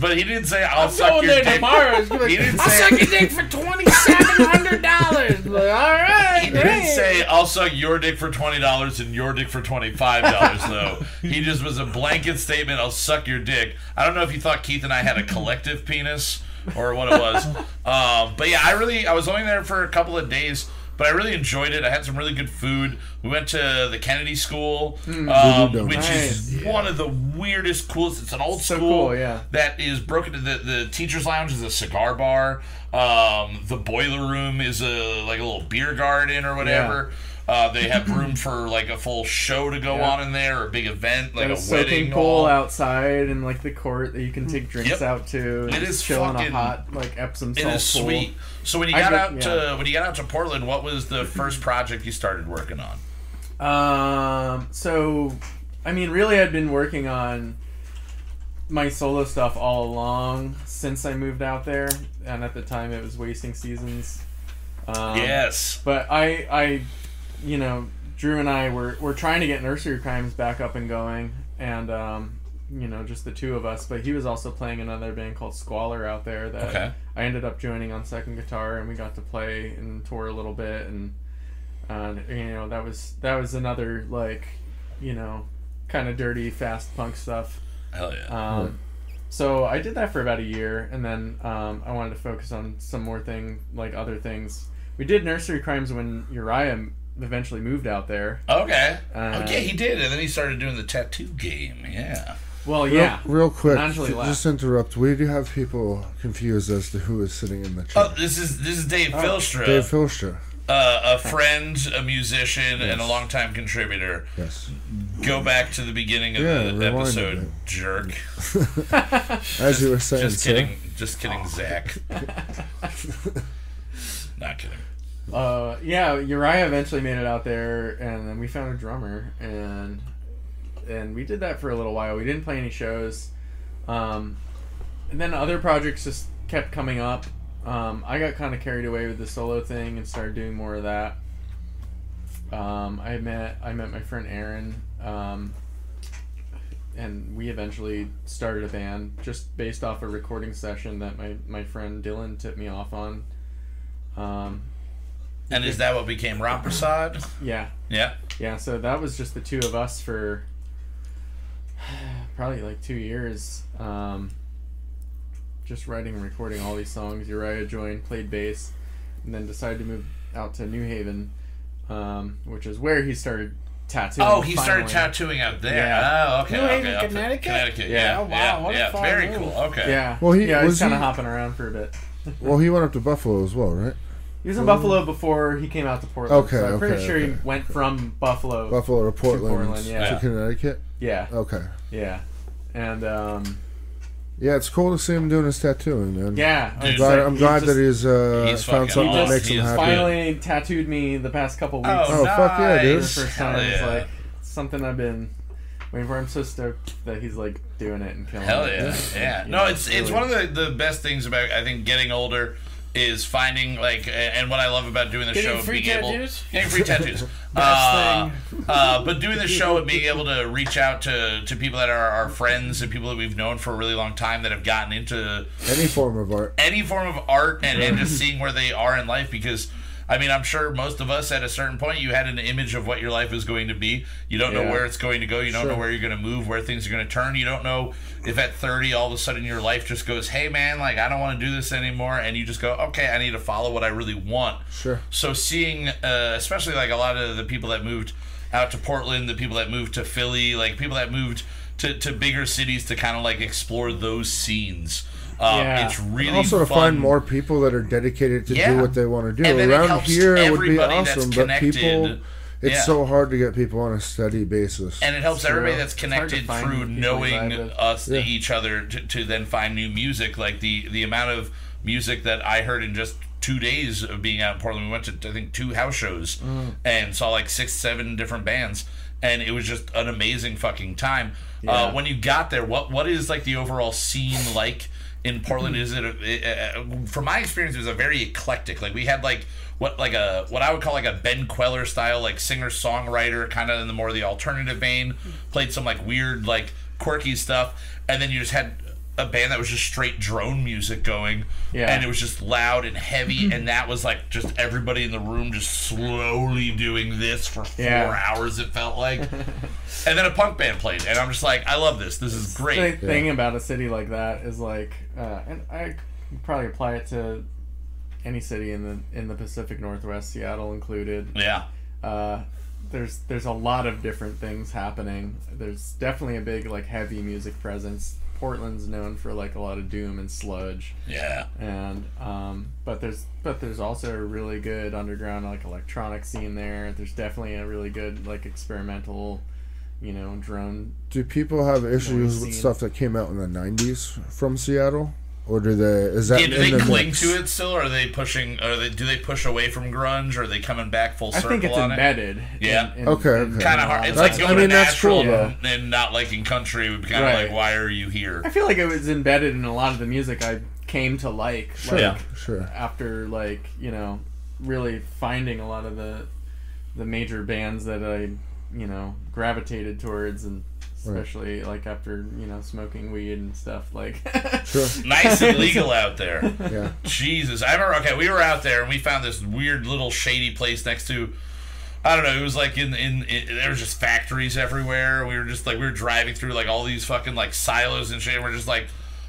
But he didn't say I'll I'm suck going your there dick. tomorrow. It's gonna He didn't I'll say- suck your dick for twenty seven hundred dollars. Like, all right, He didn't say I'll suck your dick for twenty dollars and your dick for twenty five dollars though. he just was a blanket statement. I'll suck your dick. I don't know if you thought Keith and I had a collective penis or what it was. um, but yeah, I really I was only there for a couple of days. But I really enjoyed it. I had some really good food. We went to the Kennedy School, um, Voodoo which is Nice. one of the weirdest, coolest. It's an old So school cool, yeah. that is broken. The the teachers' lounge is a cigar bar. Um, the boiler room is a like a little beer garden or whatever. Uh, they have room for like a full show to go Yeah. on in there or a big event like Got a, a wedding. pool outside and like the court that you can take drinks Yep. out to. It and is just chill in a fucking- hot like Epsom It salt is pool. sweet. So when you got go- out to yeah. when you got out to Portland, what was the first project you started working on? Um. So, I mean, really, I'd been working on my solo stuff all along since I moved out there, and at the time it was Wasting Seasons. Um, yes. But I, I, you know, Drew and I were were trying to get Nursery Crimes back up and going, and um, you know, just the two of us. But he was also playing another band called Squalor out there that Okay. I ended up joining on second guitar, and we got to play and tour a little bit, and uh, you know, that was that was another like, you know, kind of dirty, fast punk stuff. Hell yeah. Um, So I did that for about a year, and then um, I wanted to focus on some more thing, like other things. We did Nursery Crimes when Uriah m- eventually moved out there. okay. uh, okay, he did, and then he started doing the tattoo game. Yeah. Well, Real, yeah. real quick, j- just interrupt. We do have people confused as to who is sitting in the chair. Oh, this is this is Dave Filstra, Dave Filstra. uh, a friend, a musician, and a longtime contributor. Yes. Go back to the beginning of Yeah, the episode, bit. jerk. As you were saying, Just sir. kidding. Just kidding, Zach. Not kidding. Uh, yeah, Uriah eventually made it out there, and then we found a drummer, and and we did that for a little while. We didn't play any shows, um, and then other projects just kept coming up. Um, I got kind of carried away with the solo thing and started doing more of that. Um, I met I met my friend Aaron, um, and we eventually started a band just based off a recording session that my, my friend Dylan tipped me off on. Um, And is that what became Ramprasad? yeah, Yeah. Yeah, so that was just the two of us for probably like two years. Um, just writing and recording all these songs. Uriah joined, played bass, and then decided to move out to New Haven, um, which is where he started tattooing. Oh, he started tattooing out there. Yeah. Oh, okay. New. Haven, up to- Connecticut? Connecticut. Yeah. Yeah. Oh, wow, Yeah. what a yeah. far Very move. cool. Okay. Yeah. Well, he- yeah, he was was kind of he- hopping around for a bit. Well, he went up to Buffalo as well, right? He was in Buffalo before he came out to Portland. Okay, so I'm pretty okay, sure he okay. went from Buffalo. Buffalo to Portland, Portland, yeah. to Connecticut. Yeah, Okay. yeah, and um, Yeah, it's cool to see him doing his tattooing, man. yeah. Dude, it's Glad, like I'm glad just- that he's uh, He's found fucking something that makes him He is happy. finally tattooed me the past couple weeks. Oh, Oh, fuck yeah, dude. for the first Hell time. It's like something I've been waiting for. I'm so stoked that he's like doing it and killing Hell it. yeah, yeah. No, it's it's really- one of the, the best things about I think getting older is finding like and what I love about doing the show free being tattoos? able getting free tattoos. Best uh, uh, but doing the show and being able to reach out to, to people that are our friends and people that we've known for a really long time that have gotten into Any form of art. any form of art and, and just seeing where they are in life because I mean I'm sure most of us at a certain point you had an image of what your life is going to be. You don't know where it's going to go, you don't Sure. know where you're gonna move, where things are gonna turn, you don't know if at thirty all of a sudden your life just goes, Hey man, like I don't wanna do this anymore and you just go, Okay, I need to follow what I really want. Sure. So seeing, uh, especially like a lot of the people that moved out to Portland, the people that moved to Philly, like people that moved to, to bigger cities to kind of like explore those scenes. Um, Yeah. It's really also to fun. find more people that are dedicated to Yeah. do what they want to do. And then it Around here, it would be awesome, but people, It's Yeah. so hard to get people on a steady basis. and it helps It's true. everybody that's It's hard to connected through knowing us Yeah. each other to, to then find new music like the the amount of music that i heard in just two days of being out in portland we went to i think two house shows Mm. and saw like six seven different bands and it was just an amazing fucking time uh, when you got there what what is like the overall scene like in Portland is it a, uh, from my experience it was a very eclectic. Like we had like what like a what I would call like a Ben Kweller style like singer songwriter kind of in the more the alternative vein. Played some like weird like quirky stuff. And then you just had a band that was just straight drone music going Yeah. and it was just loud and heavy and that was like just everybody in the room just slowly doing this for four Yeah. hours it felt like and then a punk band played and I'm just like I love this this is great The thing about a city like that is like, uh, and I could probably apply it to any city in the in the Pacific Northwest, Seattle included. yeah Uh, there's there's a lot of different things happening. There's definitely a big like heavy music presence. Portland's known for like a lot of doom and sludge, yeah. And um, but there's but there's also a really good underground like electronic scene there. There's definitely a really good like experimental, you know, drone do people have issues with stuff that came out in the '90s from Seattle, or do they? Is that Yeah, do in they the cling mix? to it still, or are they pushing? Or they, do they push away from grunge, or are they coming back full circle? I circle think it's on embedded. Yeah. in- in- Okay, okay. Kind of hard. It's That's- like I going mean, to that's cool, though. and, and not liking country would be kind of Right. like, why are you here? I feel like it was embedded in a lot of the music I came to like. Sure, like sure. after like you know really finding a lot of the the major bands that I you know gravitated towards and especially like after you know smoking weed and stuff like Sure. Nice and legal out there. Yeah. Jesus, I remember. Okay, we were out there and we found this weird little shady place next to. I don't know. It was like in, in in there was just factories everywhere. We were just like we were driving through like all these fucking like silos and shit. And we're just like,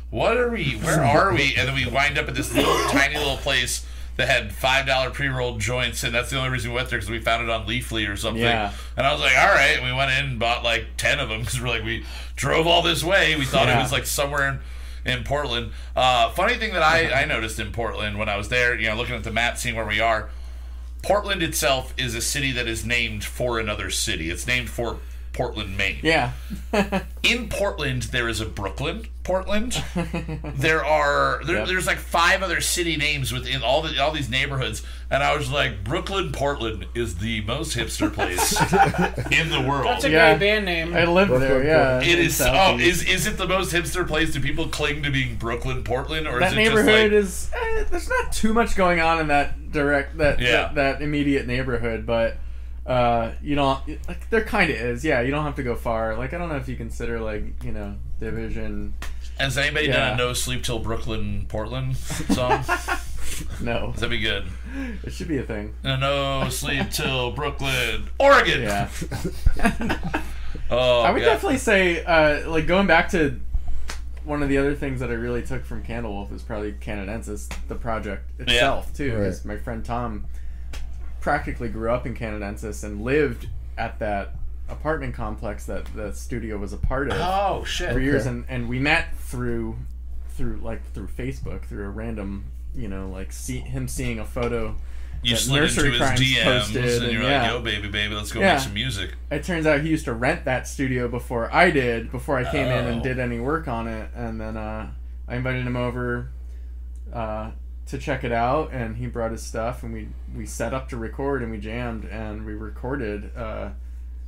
what are we? Where are we? And then we wind up at this little tiny little place that had five dollar pre rolled joints, and that's the only reason we went there because we found it on Leafly or something. Yeah. And I was like, all right. And we went in and bought like ten of them because we're like we drove all this way. We thought it was like somewhere in in Portland. Uh, funny thing that I, I noticed in Portland when I was there, you know, looking at the map, seeing where we are, Portland itself is a city that is named for another city. It's named for Portland, Maine. yeah In Portland, there is a Brooklyn, Portland. there are there, Yep. there's like five other city names within all the all these neighborhoods, and I was like, Brooklyn, Portland is the most hipster place in the world. That's a Yeah. great band name. I lived Brooklyn, there yeah It in is. Oh, Southeast. is is it the most hipster place? Do people cling to being Brooklyn, Portland, or that is it neighborhood just like? is eh, there's not too much going on in that direct that Yeah. that, that immediate neighborhood but uh you don't like there kind of is yeah you don't have to go far like i don't know if you consider like you know division Has anybody done a No Sleep Till Brooklyn, Portland song? no That'd be good. it should be a thing A No Sleep Till Brooklyn, Oregon. yeah Oh, i would God. definitely say uh like going back to one of the other things that i really took from candlewolf is probably canadensis the project itself too Right. because my friend tom practically grew up in canadensis and lived at that apartment complex that the studio was a part of Oh shit. for years Okay. and and we met through through like through facebook through a random you know like see him seeing a photo You that slid into Nursery his Crimes DMs posted, and and you're yeah. like, "Yo, baby, baby, let's go Yeah. make some music." it turns out he used to rent that studio before i did before i came in Oh. and did any work on it and then uh, i invited him over uh, to check it out and he brought his stuff and we we set up to record and we jammed and we recorded uh,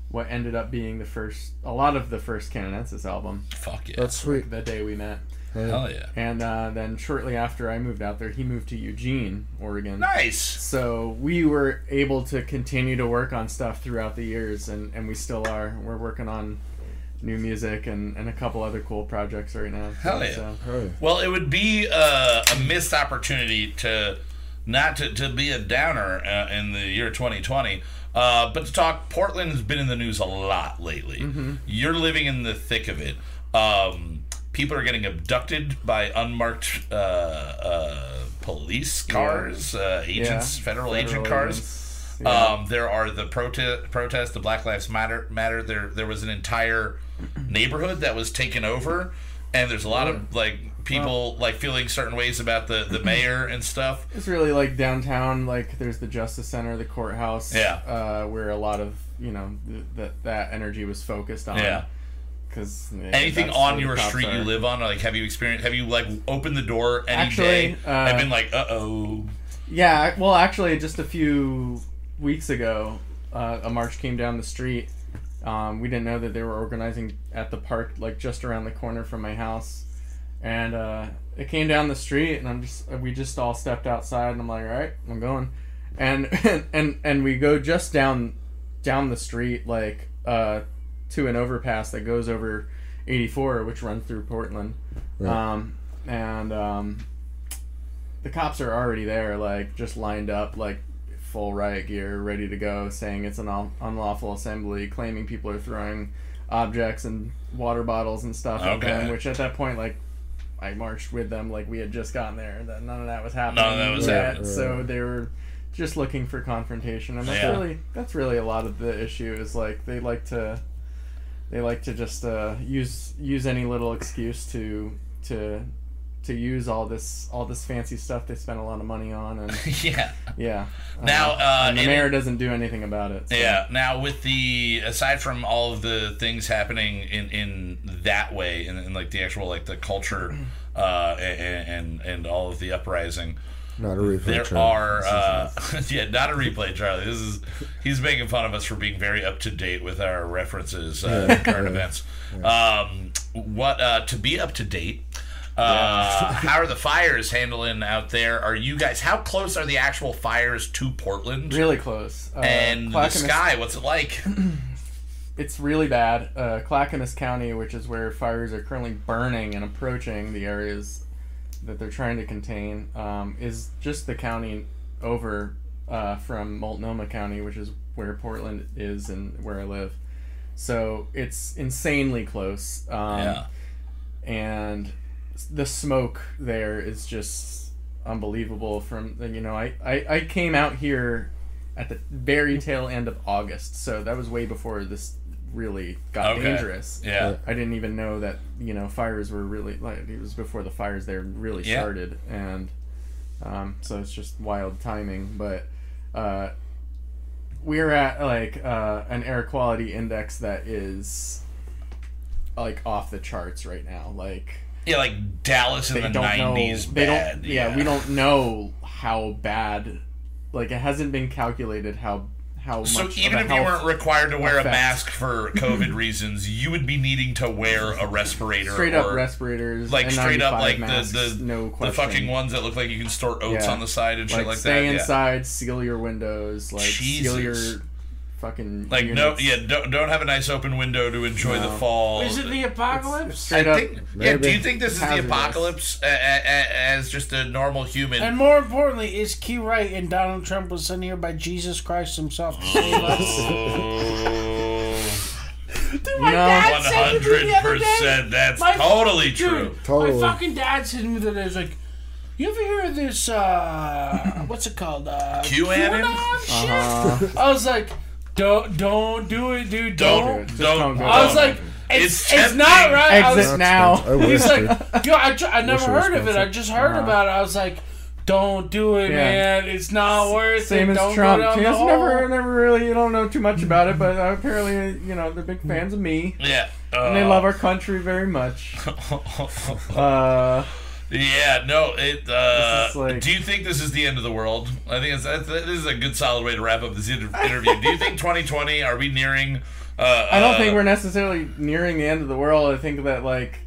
what ended up being the first a lot of the first canadensis album Fuck yeah. That's sweet. the day we met Hell yeah. And uh, then shortly after I moved out there, he moved to Eugene, Oregon. Nice. So we were able to continue to work on stuff throughout the years, and, and we still are. We're working on new music and, and a couple other cool projects right now. Hell yeah. So, Well, it would be uh, a missed opportunity to not to, to be a downer uh, in the year 2020, uh, but to talk. Portland has been in the news a lot lately. Mm-hmm. You're living in the thick of it. Um, people are getting abducted by unmarked uh, uh, police cars, uh, agents, Yeah. federal, agent Federal cars. Yeah. Um, there are the protest, protest, the Black Lives Matter. Matter. There, there was an entire neighborhood that was taken over, and there's a lot of like people like feeling certain ways about the the mayor and stuff. It's really like downtown. Like there's the Justice Center, the courthouse. Yeah. Uh, where a lot of you know that that energy was focused on. Yeah. Because Anything on your street you live on, like have you experienced? Have you like opened the door any Actually, day uh, and been like, uh oh, Yeah. Well, actually, just a few weeks ago, uh, a march came down the street. Um, we didn't know that they were organizing at the park, like just around the corner from my house, and uh, it came down the street, and I'm just we just all stepped outside, and I'm like, all right, I'm going, and and and we go just down down the street, like uh, to an overpass that goes over 84, which runs through Portland, Right. um, and um, the cops are already there, like just lined up, like full riot gear, ready to go, saying it's an un- unlawful assembly, claiming people are throwing objects and water bottles and stuff at Okay. them. Which at that point, like, I marched with them, like we had just gotten there. That none of that was happening. None of that was yet, happening. So they were just looking for confrontation, and that's Yeah. really that's really a lot of the issue. Is like they like to they like to just uh, use use any little excuse to to to use all this all this fancy stuff they spend a lot of money on and yeah. yeah Now, uh, and the in- mayor doesn't do anything about it so. Yeah. Now, with the aside from all of the things happening in in that way, in, in like the actual like the culture, uh, and and, and all of the uprising, Not a replay. there Charlie. are uh, yeah, not a replay, Charlie. This is he's making fun of us for being very up to date with our references, uh, in current events. Um, what uh, to be up to date? Uh, how are the fires handling out there? Are you guys? How close are the actual fires to Portland? really close uh, and the sky, what's it like? it's really bad uh, Clackamas County which is where fires are currently burning and approaching the areas that they're trying to contain um, is just the county over uh, from Multnomah County which is where Portland is and where I live so it's insanely close um, yeah. and the smoke there is just unbelievable from you know I, I, I came out here at the very tail end of august so that was way before this really got Okay. dangerous Yeah. i didn't even know that you know fires were really like it was before the fires there really Yeah. started and um, so it's just wild timing but uh, we're at like uh, an air quality index that is like off the charts right now like Yeah, like Dallas in the nineties. they bad. don't yeah, we don't know how bad like it hasn't been calculated how how much. So even if you weren't required to wear a mask for COVID reasons, you would be needing to wear a respirator. straight up respirators like straight up like masks, the the, no the fucking ones that look like you can store oats Yeah. on the side and shit like, like stay that. Yeah. inside seal your windows like seal your Jesus. Fucking Like no, yeah, don't don't have a nice open window to enjoy the fall. Is it the apocalypse? straight I up think, yeah. Do you think this is the apocalypse as just a normal human? And more importantly, is Key right and Donald Trump was sent here by Jesus Christ himself to save us? Dude, my No. dad One said to me hundred the other day. percent. That's My- totally Dude, true. Totally. my fucking dad said to me the other day, he's like, you ever hear of this, uh, what's it called? Uh, QAnon? shit? Uh, I was like, don't, don't do it, dude. Don't Don't. Just don't. don't go I was like, it's, It's it's, not right. I was, exit now I wish, He's like, yo, I, tr- I never heard of it. I just heard Uh-huh. about it. I was like, don't do it, Yeah. man. It's not worth same it. as don't Trump. Go down He has never, never really, you don't know too much about it, but uh, apparently, you know, they're big fans of me, Yeah. and they uh, love our country very much. Uh, Yeah, no. It. Uh, like- do you think this is the end of the world? I think it's, this is a good, solid way to wrap up this interview. do you think 2020? Are we nearing? Uh, I don't uh, think we're necessarily nearing the end of the world. I think that like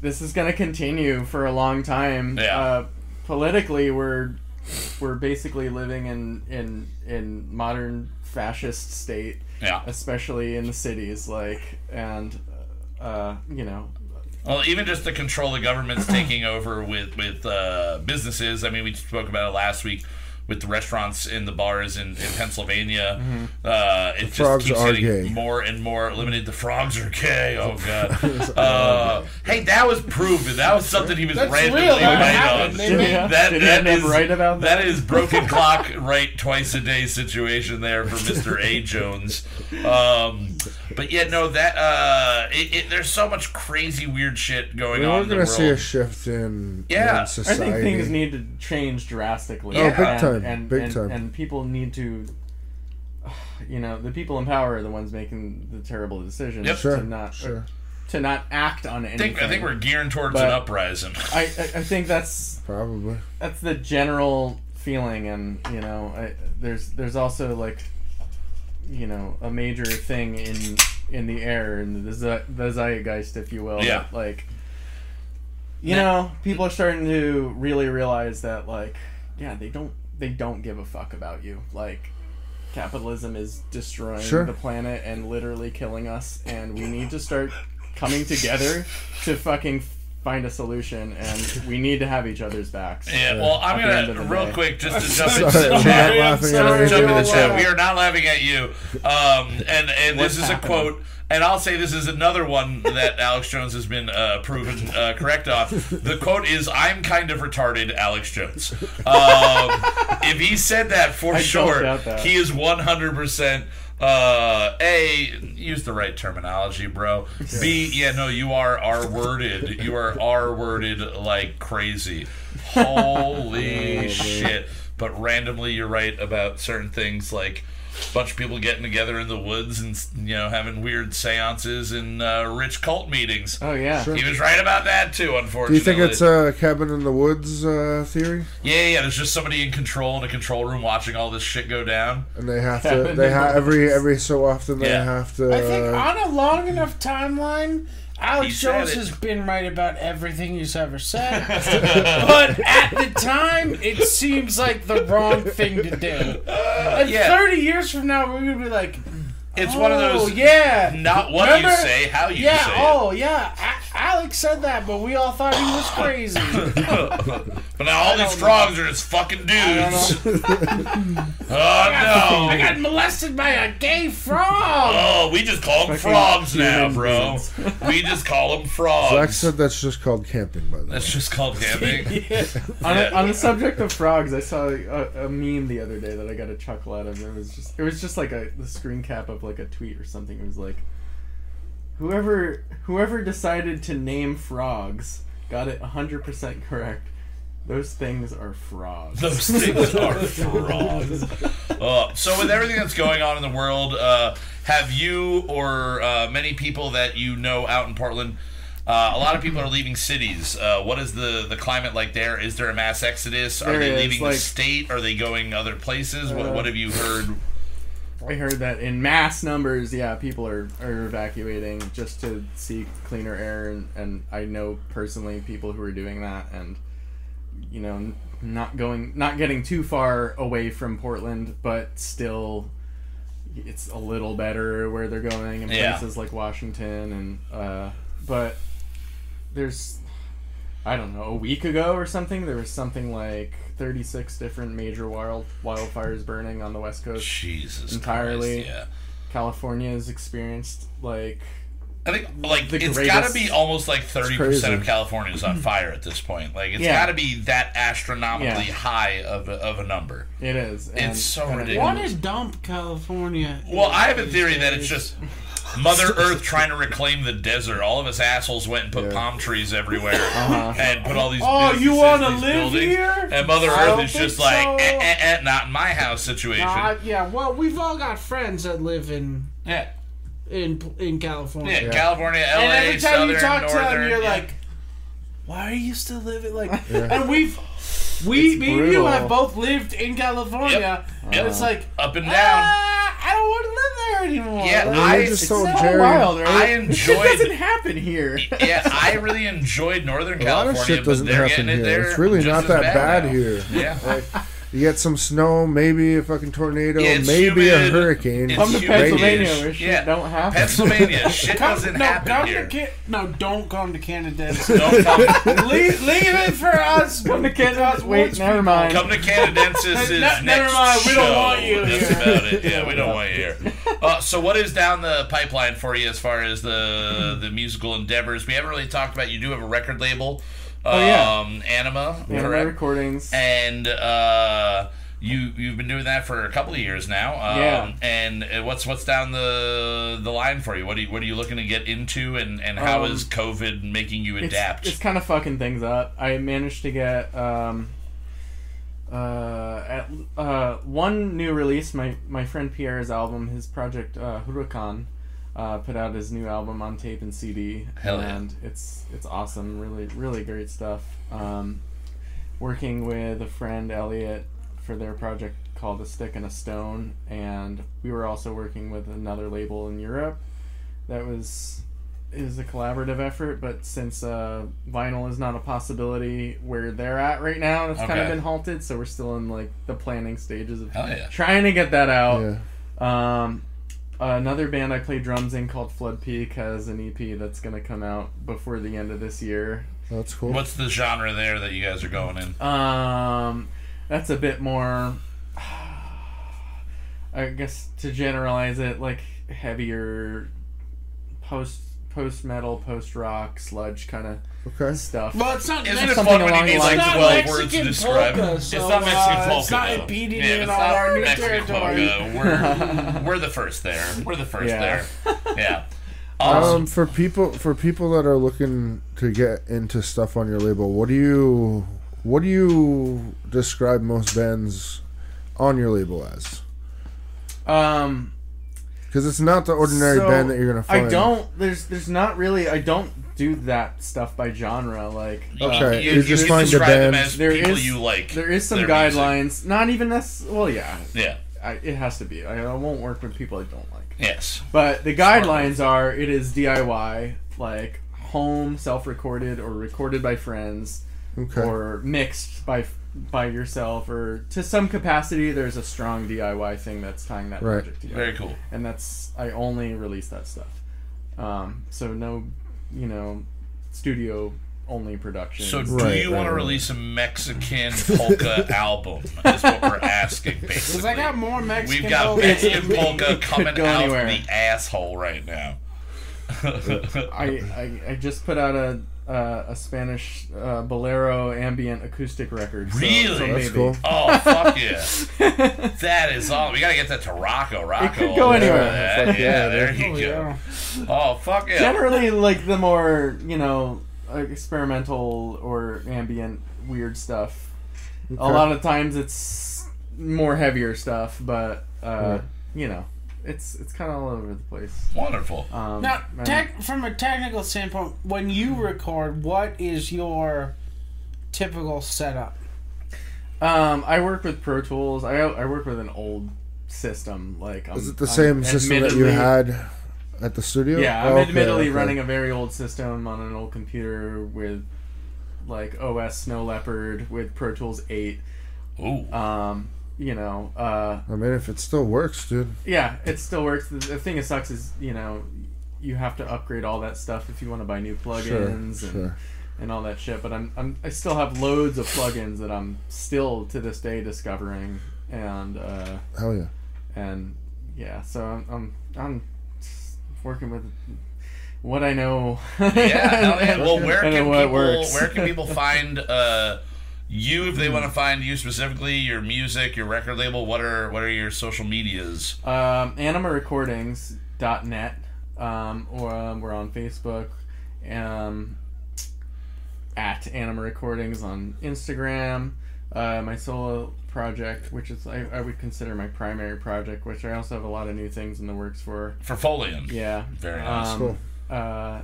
this is going to continue for a long time. Yeah. Uh, politically, we're we're basically living in in in modern fascist state, Yeah. especially in the cities. Like and uh, you know, Well, even just the control the government's taking over with with uh, businesses. I mean, we spoke about it last week with the restaurants and the bars in, in Pennsylvania. Uh, it just keeps getting gay. more and more limited. The frogs are gay. Oh god. uh, hey, that was proven. That was something he was That's randomly real. Right happened. on. They Yeah. That, Did that he end right about that? that is broken clock right twice a day situation there for Mister A Jones. Um, but yeah, no, that uh, it, it, there's so much crazy weird shit going We on are in the going to see a shift in, Yeah. in I think things need to change drastically. Oh, big and, time, And, big and, time. And people need to, you know, the people in power are the ones making the terrible decisions Yep. Sure, to not sure. to not act on I anything. think I think we're gearing towards But- an uprising. I, I, I think that's Probably. that's the general feeling, and you know, I, there's there's also like, you know, a major thing in in the air and the ze- the zeitgeist, if you will. Yeah. that, like, you know, people are starting to really realize that, like, yeah, they don't they don't give a fuck about you. Like, capitalism is destroying Sure. the planet and literally killing us, and we need to start coming together to fucking find a solution, and we need to have each other's backs. Yeah, well, I'm At the end of gonna real day. quick just to jump Sorry, into we're Sorry, I'm sorry, jump in the Don't chat. We are not laughing at you. Um, and and What's this is a quote. And I'll say this is another one that Alex Jones has been uh, proven uh, correct on. The quote is, "I'm kind of retarded, Alex Jones." Um, if he said that for I sure, that. he is 100 percent. Uh, a use the right terminology, bro. B yeah no you are R worded. You are R worded like crazy. Holy shit! But randomly, you're right about certain things like bunch of people getting together in the woods and you know having weird seances and uh, rich cult meetings. Oh yeah. Sure. He was right about that too. Unfortunately, Do Unfortunately, you think it's a cabin in the woods uh, theory? yeah, yeah. There's just somebody in control in a control room watching all this shit go down. And they have to. They have every every so often they Yeah. have to. I think uh, on a long enough timeline, Alex Jones it. has been right about everything he's ever said. but at the time, it seems like the wrong thing to do. And yeah. 30 years from now, we're going to be like, It's one of oh, those. yeah. Not what Remember? you say, how you yeah, say oh, yeah. A- Alex said that, but we all thought he was crazy. But now all these don't frogs are just fucking dudes. oh no! I got molested by a gay frog. Oh, we just call them Fucking frogs now, bro. We just call them frogs. Zach frogs. said that's just called camping, by the way. That's just called camping. on, the, on the subject of frogs, I saw a, a meme the other day that I got a chuckle out of. It was just it was just like a the screen cap of like a tweet or something. It was like whoever whoever decided to name frogs got it hundred percent correct. Those things are frogs. Those things are frogs. Uh, so, with everything that's going on in the world, uh, have you or uh, many people that you know out in Portland? Uh, a lot of people are leaving cities. Uh, what is the, the climate like there? Is there a mass exodus? Are There they is, leaving like- the state? Are they going other places? what, Uh, what have you heard? I heard that in mass numbers, yeah, people are, are evacuating just to seek cleaner air, and, and I know personally people who are doing that, and you know, not going, not getting too far away from Portland, but still, it's a little better where they're going in Yeah. places like Washington, and uh, but there's, I don't know, a week ago or something, there was something like. 36 different major wild wildfires burning on the west coast Jesus entirely. Christ, yeah. California has experienced like I think like The it's greatest- got to be almost like thirty percent of. California is on mm-hmm. fire at this point. Like it's Yeah. got to be that astronomically Yeah. high of a, of a number. it is. And, It's so and it- ridiculous. What is dump California? Well, I have a theory that it's just Mother Earth trying to reclaim the desert. All of us assholes went and put Yeah. palm trees everywhere Uh-huh. and put all these. Oh, you wanna live buildings, here? And Mother I Earth is just think like, eh, eh, eh, not in my house situation. Uh, yeah, well, we've all got friends that live in yeah. in in California. yeah, California, LA, and every time Southern, you talk Northern. to them, you're yeah. like, "Why are you still living like?" And we've we It's me and you have both lived in California, Yep. and Yep. it's like, up and down. ah, I don't want to live there anymore. Yeah, Like, I- I just it's told so Jerry. wild, right? I This shit enjoyed- doesn't happen here. yeah, I really enjoyed Northern California. A lot California, of shit doesn't happen getting it here. It's really not that bad, now. here. Yeah. Like, You get some snow, maybe a fucking tornado, Yeah, it's maybe a hurricane. It's Come to. Pennsylvania where shit Yeah. don't happen. Pennsylvania, shit Come, doesn't no, happen come here. to Ca- no, don't come to Canada. Don't come, leave, leave it for us. Come to Canada. us Wait, never mind. come to Canadensis Ne- next never mind, we don't want you That's here. about it. Yeah, we don't want you here. Uh, so, what is down the pipeline for you as far as the the musical endeavors? We haven't really talked about. You do have a record label. Oh, yeah. um, Anima, Anime correct? recordings. and uh, you you've been doing that for a couple of years now. Um, Yeah. And uh, what's what's down the the line for you? What are you what are you looking to get into, and and how Um, is COVID making you it's, adapt? it's kind of fucking things up. I managed to get um, uh, at uh, one new release. My my friend Pierre's album, his project uh, Huracan, uh, put out his new album on tape and CD, Hell yeah. and it's it's awesome. Really really great stuff. Um, working with a friend Elliot for their project called A Stick and a Stone, and we were also working with another label in Europe that was is a collaborative effort, but since uh, vinyl is not a possibility where they're at right now, it's kind of been halted. So we're still in like the planning stages of yeah. trying to get that out. Yeah. Um, another band I play drums in called Flood Peak has an EP that's gonna come out before the end of this year. That's cool. What's the genre there that you guys are going in? Um, that's a bit more. I guess to generalize it, like heavier post post metal, post rock, sludge kind of Okay. stuff. Well, it's not. Isn't it Mexican- something fun when along you need the like lines of, twelve words to describe polka, it? so, it's not Mexican uh, polka. it's not though. impeding yeah, in it's on not our new Mexican territory. polka. We're we're the first there. We're the first Yeah. there. Yeah. Awesome. Um, for people for people that are looking to get into stuff on your label, what do you what do you describe most bands on your label as? Um, Because it's not the ordinary so, band that you're gonna find. I don't. There's there's not really. I don't do that stuff by genre. Like uh, Okay, you, you just find the describe them bands- as There people is- you like. there is some their music. guidelines. Not even this. Well, yeah, Yeah. I, it has to be. I, I won't work with people I don't like. Yes. But the guidelines are it is DIY, like home, self-recorded, or recorded by friends, Okay. or mixed by by yourself, or to some capacity. There's a strong DIY thing that's tying that Right. project together, Very cool. and that's I only release that stuff. Um, so no, you know, studio only production. So, do Right, you want to right, right. release a Mexican polka album? Is what we're asking, basically. Because I got more Mexican. We've got polka. Mexican polka coming go out anywhere. the asshole right now. I, I, I just put out a uh, a Spanish uh, bolero ambient acoustic record. So, Really? so That's That's cool. Oh fuck yeah! That is all. We gotta get that to Rocco. Rocco. could go anywhere. do that. Yeah, yeah, there you Oh, go. yeah. Oh fuck yeah! Generally, like the more you know, like, experimental or ambient weird stuff. A lot of times it's more heavier stuff, but uh, Right. you know, it's it's kind of all over the place. Wonderful. Um, Now, tech, from a technical standpoint, when you record, what is your typical setup? um, I work with Pro Tools. I I work with an old system. Like, I'm, Is it the I'm same system that you had at the studio? Yeah, I'm Oh, okay, admittedly okay. running a very old system on an old computer with like OS Snow Leopard with Pro Tools 8. Ooh. Um, you know, uh, I mean, if it still works, dude. yeah, it still works. The, the thing that sucks is, you know, you have to upgrade all that stuff if you want to buy new plugins Sure, and, sure. and all that shit. But I'm, I'm I still have loads of plugins that I'm still to this day discovering and uh, Hell yeah. and yeah, so I'm I'm, I'm working with what I know. Yeah. hell and- Well, where and can what people works. where can people find uh, you if they want to find you specifically? Your music, your record label. What are what are your social medias? um, animarecordings.net um, or um, we're on Facebook um, at Anima Recordings on Instagram. Uh, my solo project, which is I, I would consider my primary project, which I also have a lot of new things in the works for. For folium Yeah, Very nice. Um, Cool. Uh,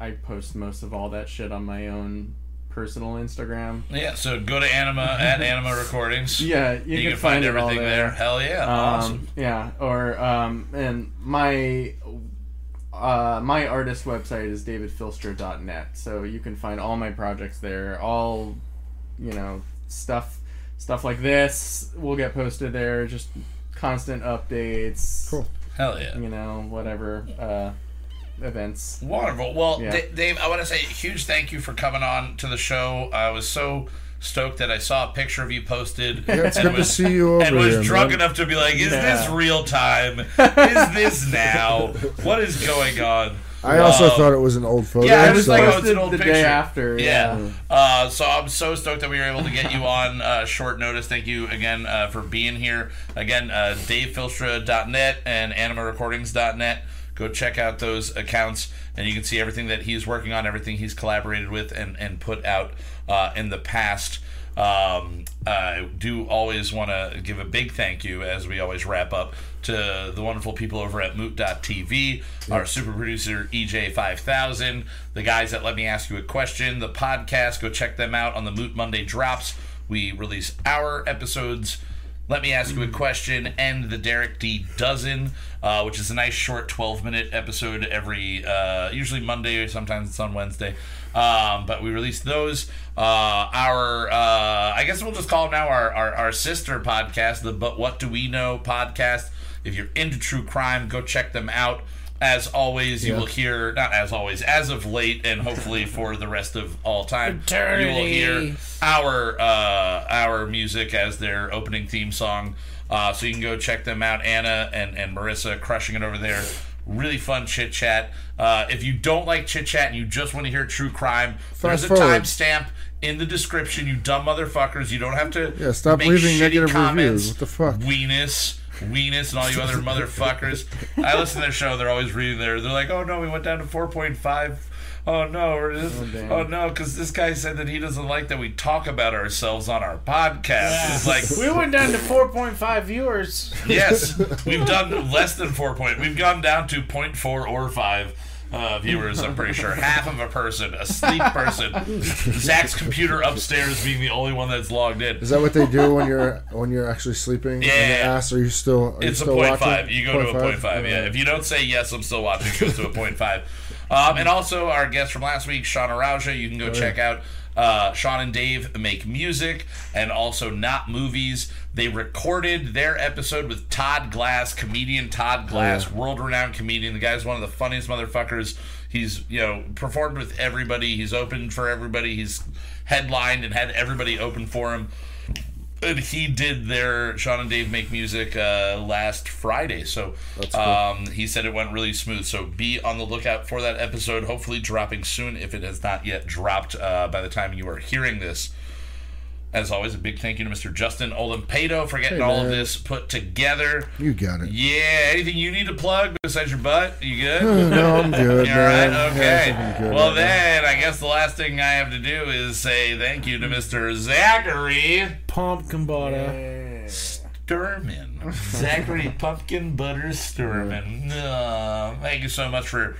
I post most of all that shit on my own personal Instagram. Yeah, so go to Anima at Anima Recordings. Yeah, you, You, can, find, it all everything there. there. Hell yeah, Um, awesome. Yeah, or um, and my uh, my artist website is davidfilster.net, so you can find all my projects there. All you know stuff stuff like this will get posted there. Just constant updates. Cool. Hell yeah. You know, whatever uh, events. Wonderful. Well, Yeah. D- Dave, I want to say a huge thank you for coming on to the show. I was so stoked that I saw a picture of you posted. Yeah, it's and good to was- see you over And was here, drunk man. enough to be like, "Is Yeah. this real time? Is this now? What is going on?" I also Uh, thought it was an old photo. Yeah, I I was so- like, oh, it's an old the picture. day after. Yeah. Uh, so I'm so stoked that we were able to get you on uh, short notice. Thank you again uh, for being here. Again, uh, DaveFilstra.net and AnimaRecordings.net. Go check out those accounts, and you can see everything that he's working on, everything he's collaborated with and, and put out uh, in the past. Um, I do always want to give a big thank you, as we always wrap up, to the wonderful people over at Moot.tv, our super producer E EJ5000, the guys that let me ask you a question, the podcast. Go check them out on the Moot Monday drops. We release our episodes. Let me ask you a question and the Derek D dozen, uh, which is a nice short 12 minute episode every, uh, usually Monday or sometimes it's on Wednesday. Um, but we release those. Uh, our, uh, I guess we'll just call now our, our, our sister podcast, the But What Do We Know podcast. If you're into true crime, go check them out. As always, you Yeah. will hear, not as always, as of late, and hopefully for the rest of all time, you will hear our uh, our music as their opening theme song. Uh, so you can go check them out. Anna and, and Marissa crushing it over there. Really fun chit chat. Uh, if you don't like chit chat and you just want to hear true crime, there's a forward. timestamp in the description. You dumb motherfuckers. You don't have to. Yeah, stop make leaving shitty negative comments. reviews. What the fuck? Weenus. Weenus and all you other motherfuckers. I listen to their show. They're always reading there. They're like, oh no, we went down to 4.5. Oh no, or oh, this, damn. oh, no, because this guy said that he doesn't like that we talk about ourselves on our podcast. It's like, We went down to 4.5 viewers. yes, we've done less than four point. We've gone down to 0.4 or five. Uh, viewers, I'm pretty sure half of a person, a sleep person. Zach's computer upstairs being the only one that's logged in. Is that what they do when you're when you're actually sleeping? And they Yeah. ask, are you still? Are you It's a point watching? five. You go to a point five. Yeah. If you don't say yes, I'm still watching. It goes to a point five. Um, and also our guest from last week, Sean Arauja. You can go check out. Uh, Sean and Dave make music and also not movies. They recorded their episode with Todd Glass, comedian Todd Glass, world-renowned comedian. The guy's one of the funniest motherfuckers. He's you know performed with everybody. He's opened for everybody. He's headlined and had everybody open for him and he did their Sean and Dave make music uh, last Friday. So cool. um, he said it went really smooth. So be on the lookout for that episode. Hopefully dropping soon if it has not yet dropped uh, by the time you are hearing this. As always, a big thank you to Mr. Justin Olimpedo for getting Hey, all of this put together. You got it. Yeah, anything you need to plug besides your butt? You good? no, I'm good. You man. alright? Okay. I'm good well, right now. then, I guess the last thing I have to do is say thank you to Mr. Zachary Pumpkin butter. Sturman. Zachary Pumpkin Butter Sturman. Uh, thank you so much for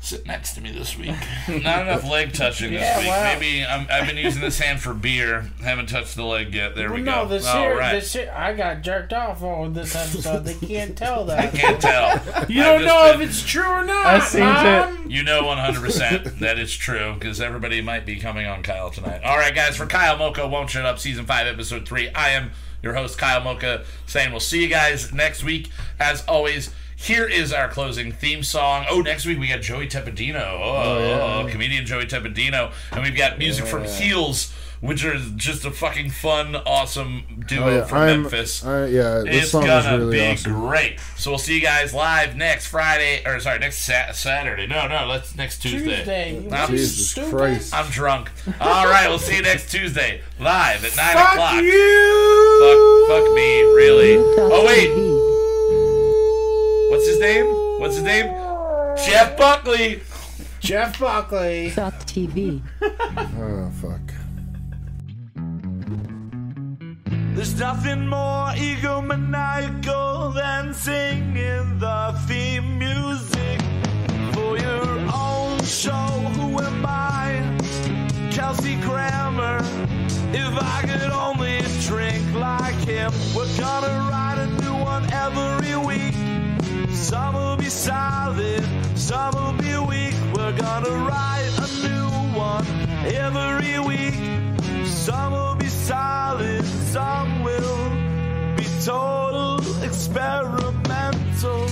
sitting next to me this week. Not enough leg touching this Yeah, week. wow. Maybe I'm, I've been using this hand for beer. Haven't touched the leg yet. There we Well, no, go. this All here, right. this here, I got jerked off on this episode. They can't tell that. I can't tell. You I've don't know been- if it's true or not. I seen Mom. You know 100% that it's true because everybody might be coming on Kyle tonight. All right, guys, for Kyle Mocha Won't Shut Up, Season 5, Episode 3, I am your host, Kyle Mocha, saying we'll see you guys next week. As always, here is our closing theme song. Oh, next week we got Joey Tepedino. Oh, oh, comedian Joey Tepedino. And we've got music from Heels, which is just a fucking fun, awesome duo Oh, yeah. from I'm, Memphis. I, yeah, this It's song is gonna really be awesome. great. So we'll see you guys live next Friday, or sorry, next sa- Saturday. No, no, let's next Tuesday. Tuesday. I'm, Jesus stupid. Christ. I'm drunk. All right, we'll see you next Tuesday live at nine Fuck o'clock. you. Fuck, fuck me, really. Oh wait, TV. What's his name? What's his name? Jeff Buckley. Jeff Buckley. Dot TV. Oh fuck. There's nothing more egomaniacal than singing the theme music for your own show. Who am I? Kelsey Grammer. If I could only drink like him, we're gonna write a new one every week. Some will be solid, some will be weak. We're gonna write a new one every week. Some will be solid, some will be total experimental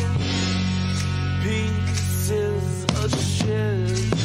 pieces of shit.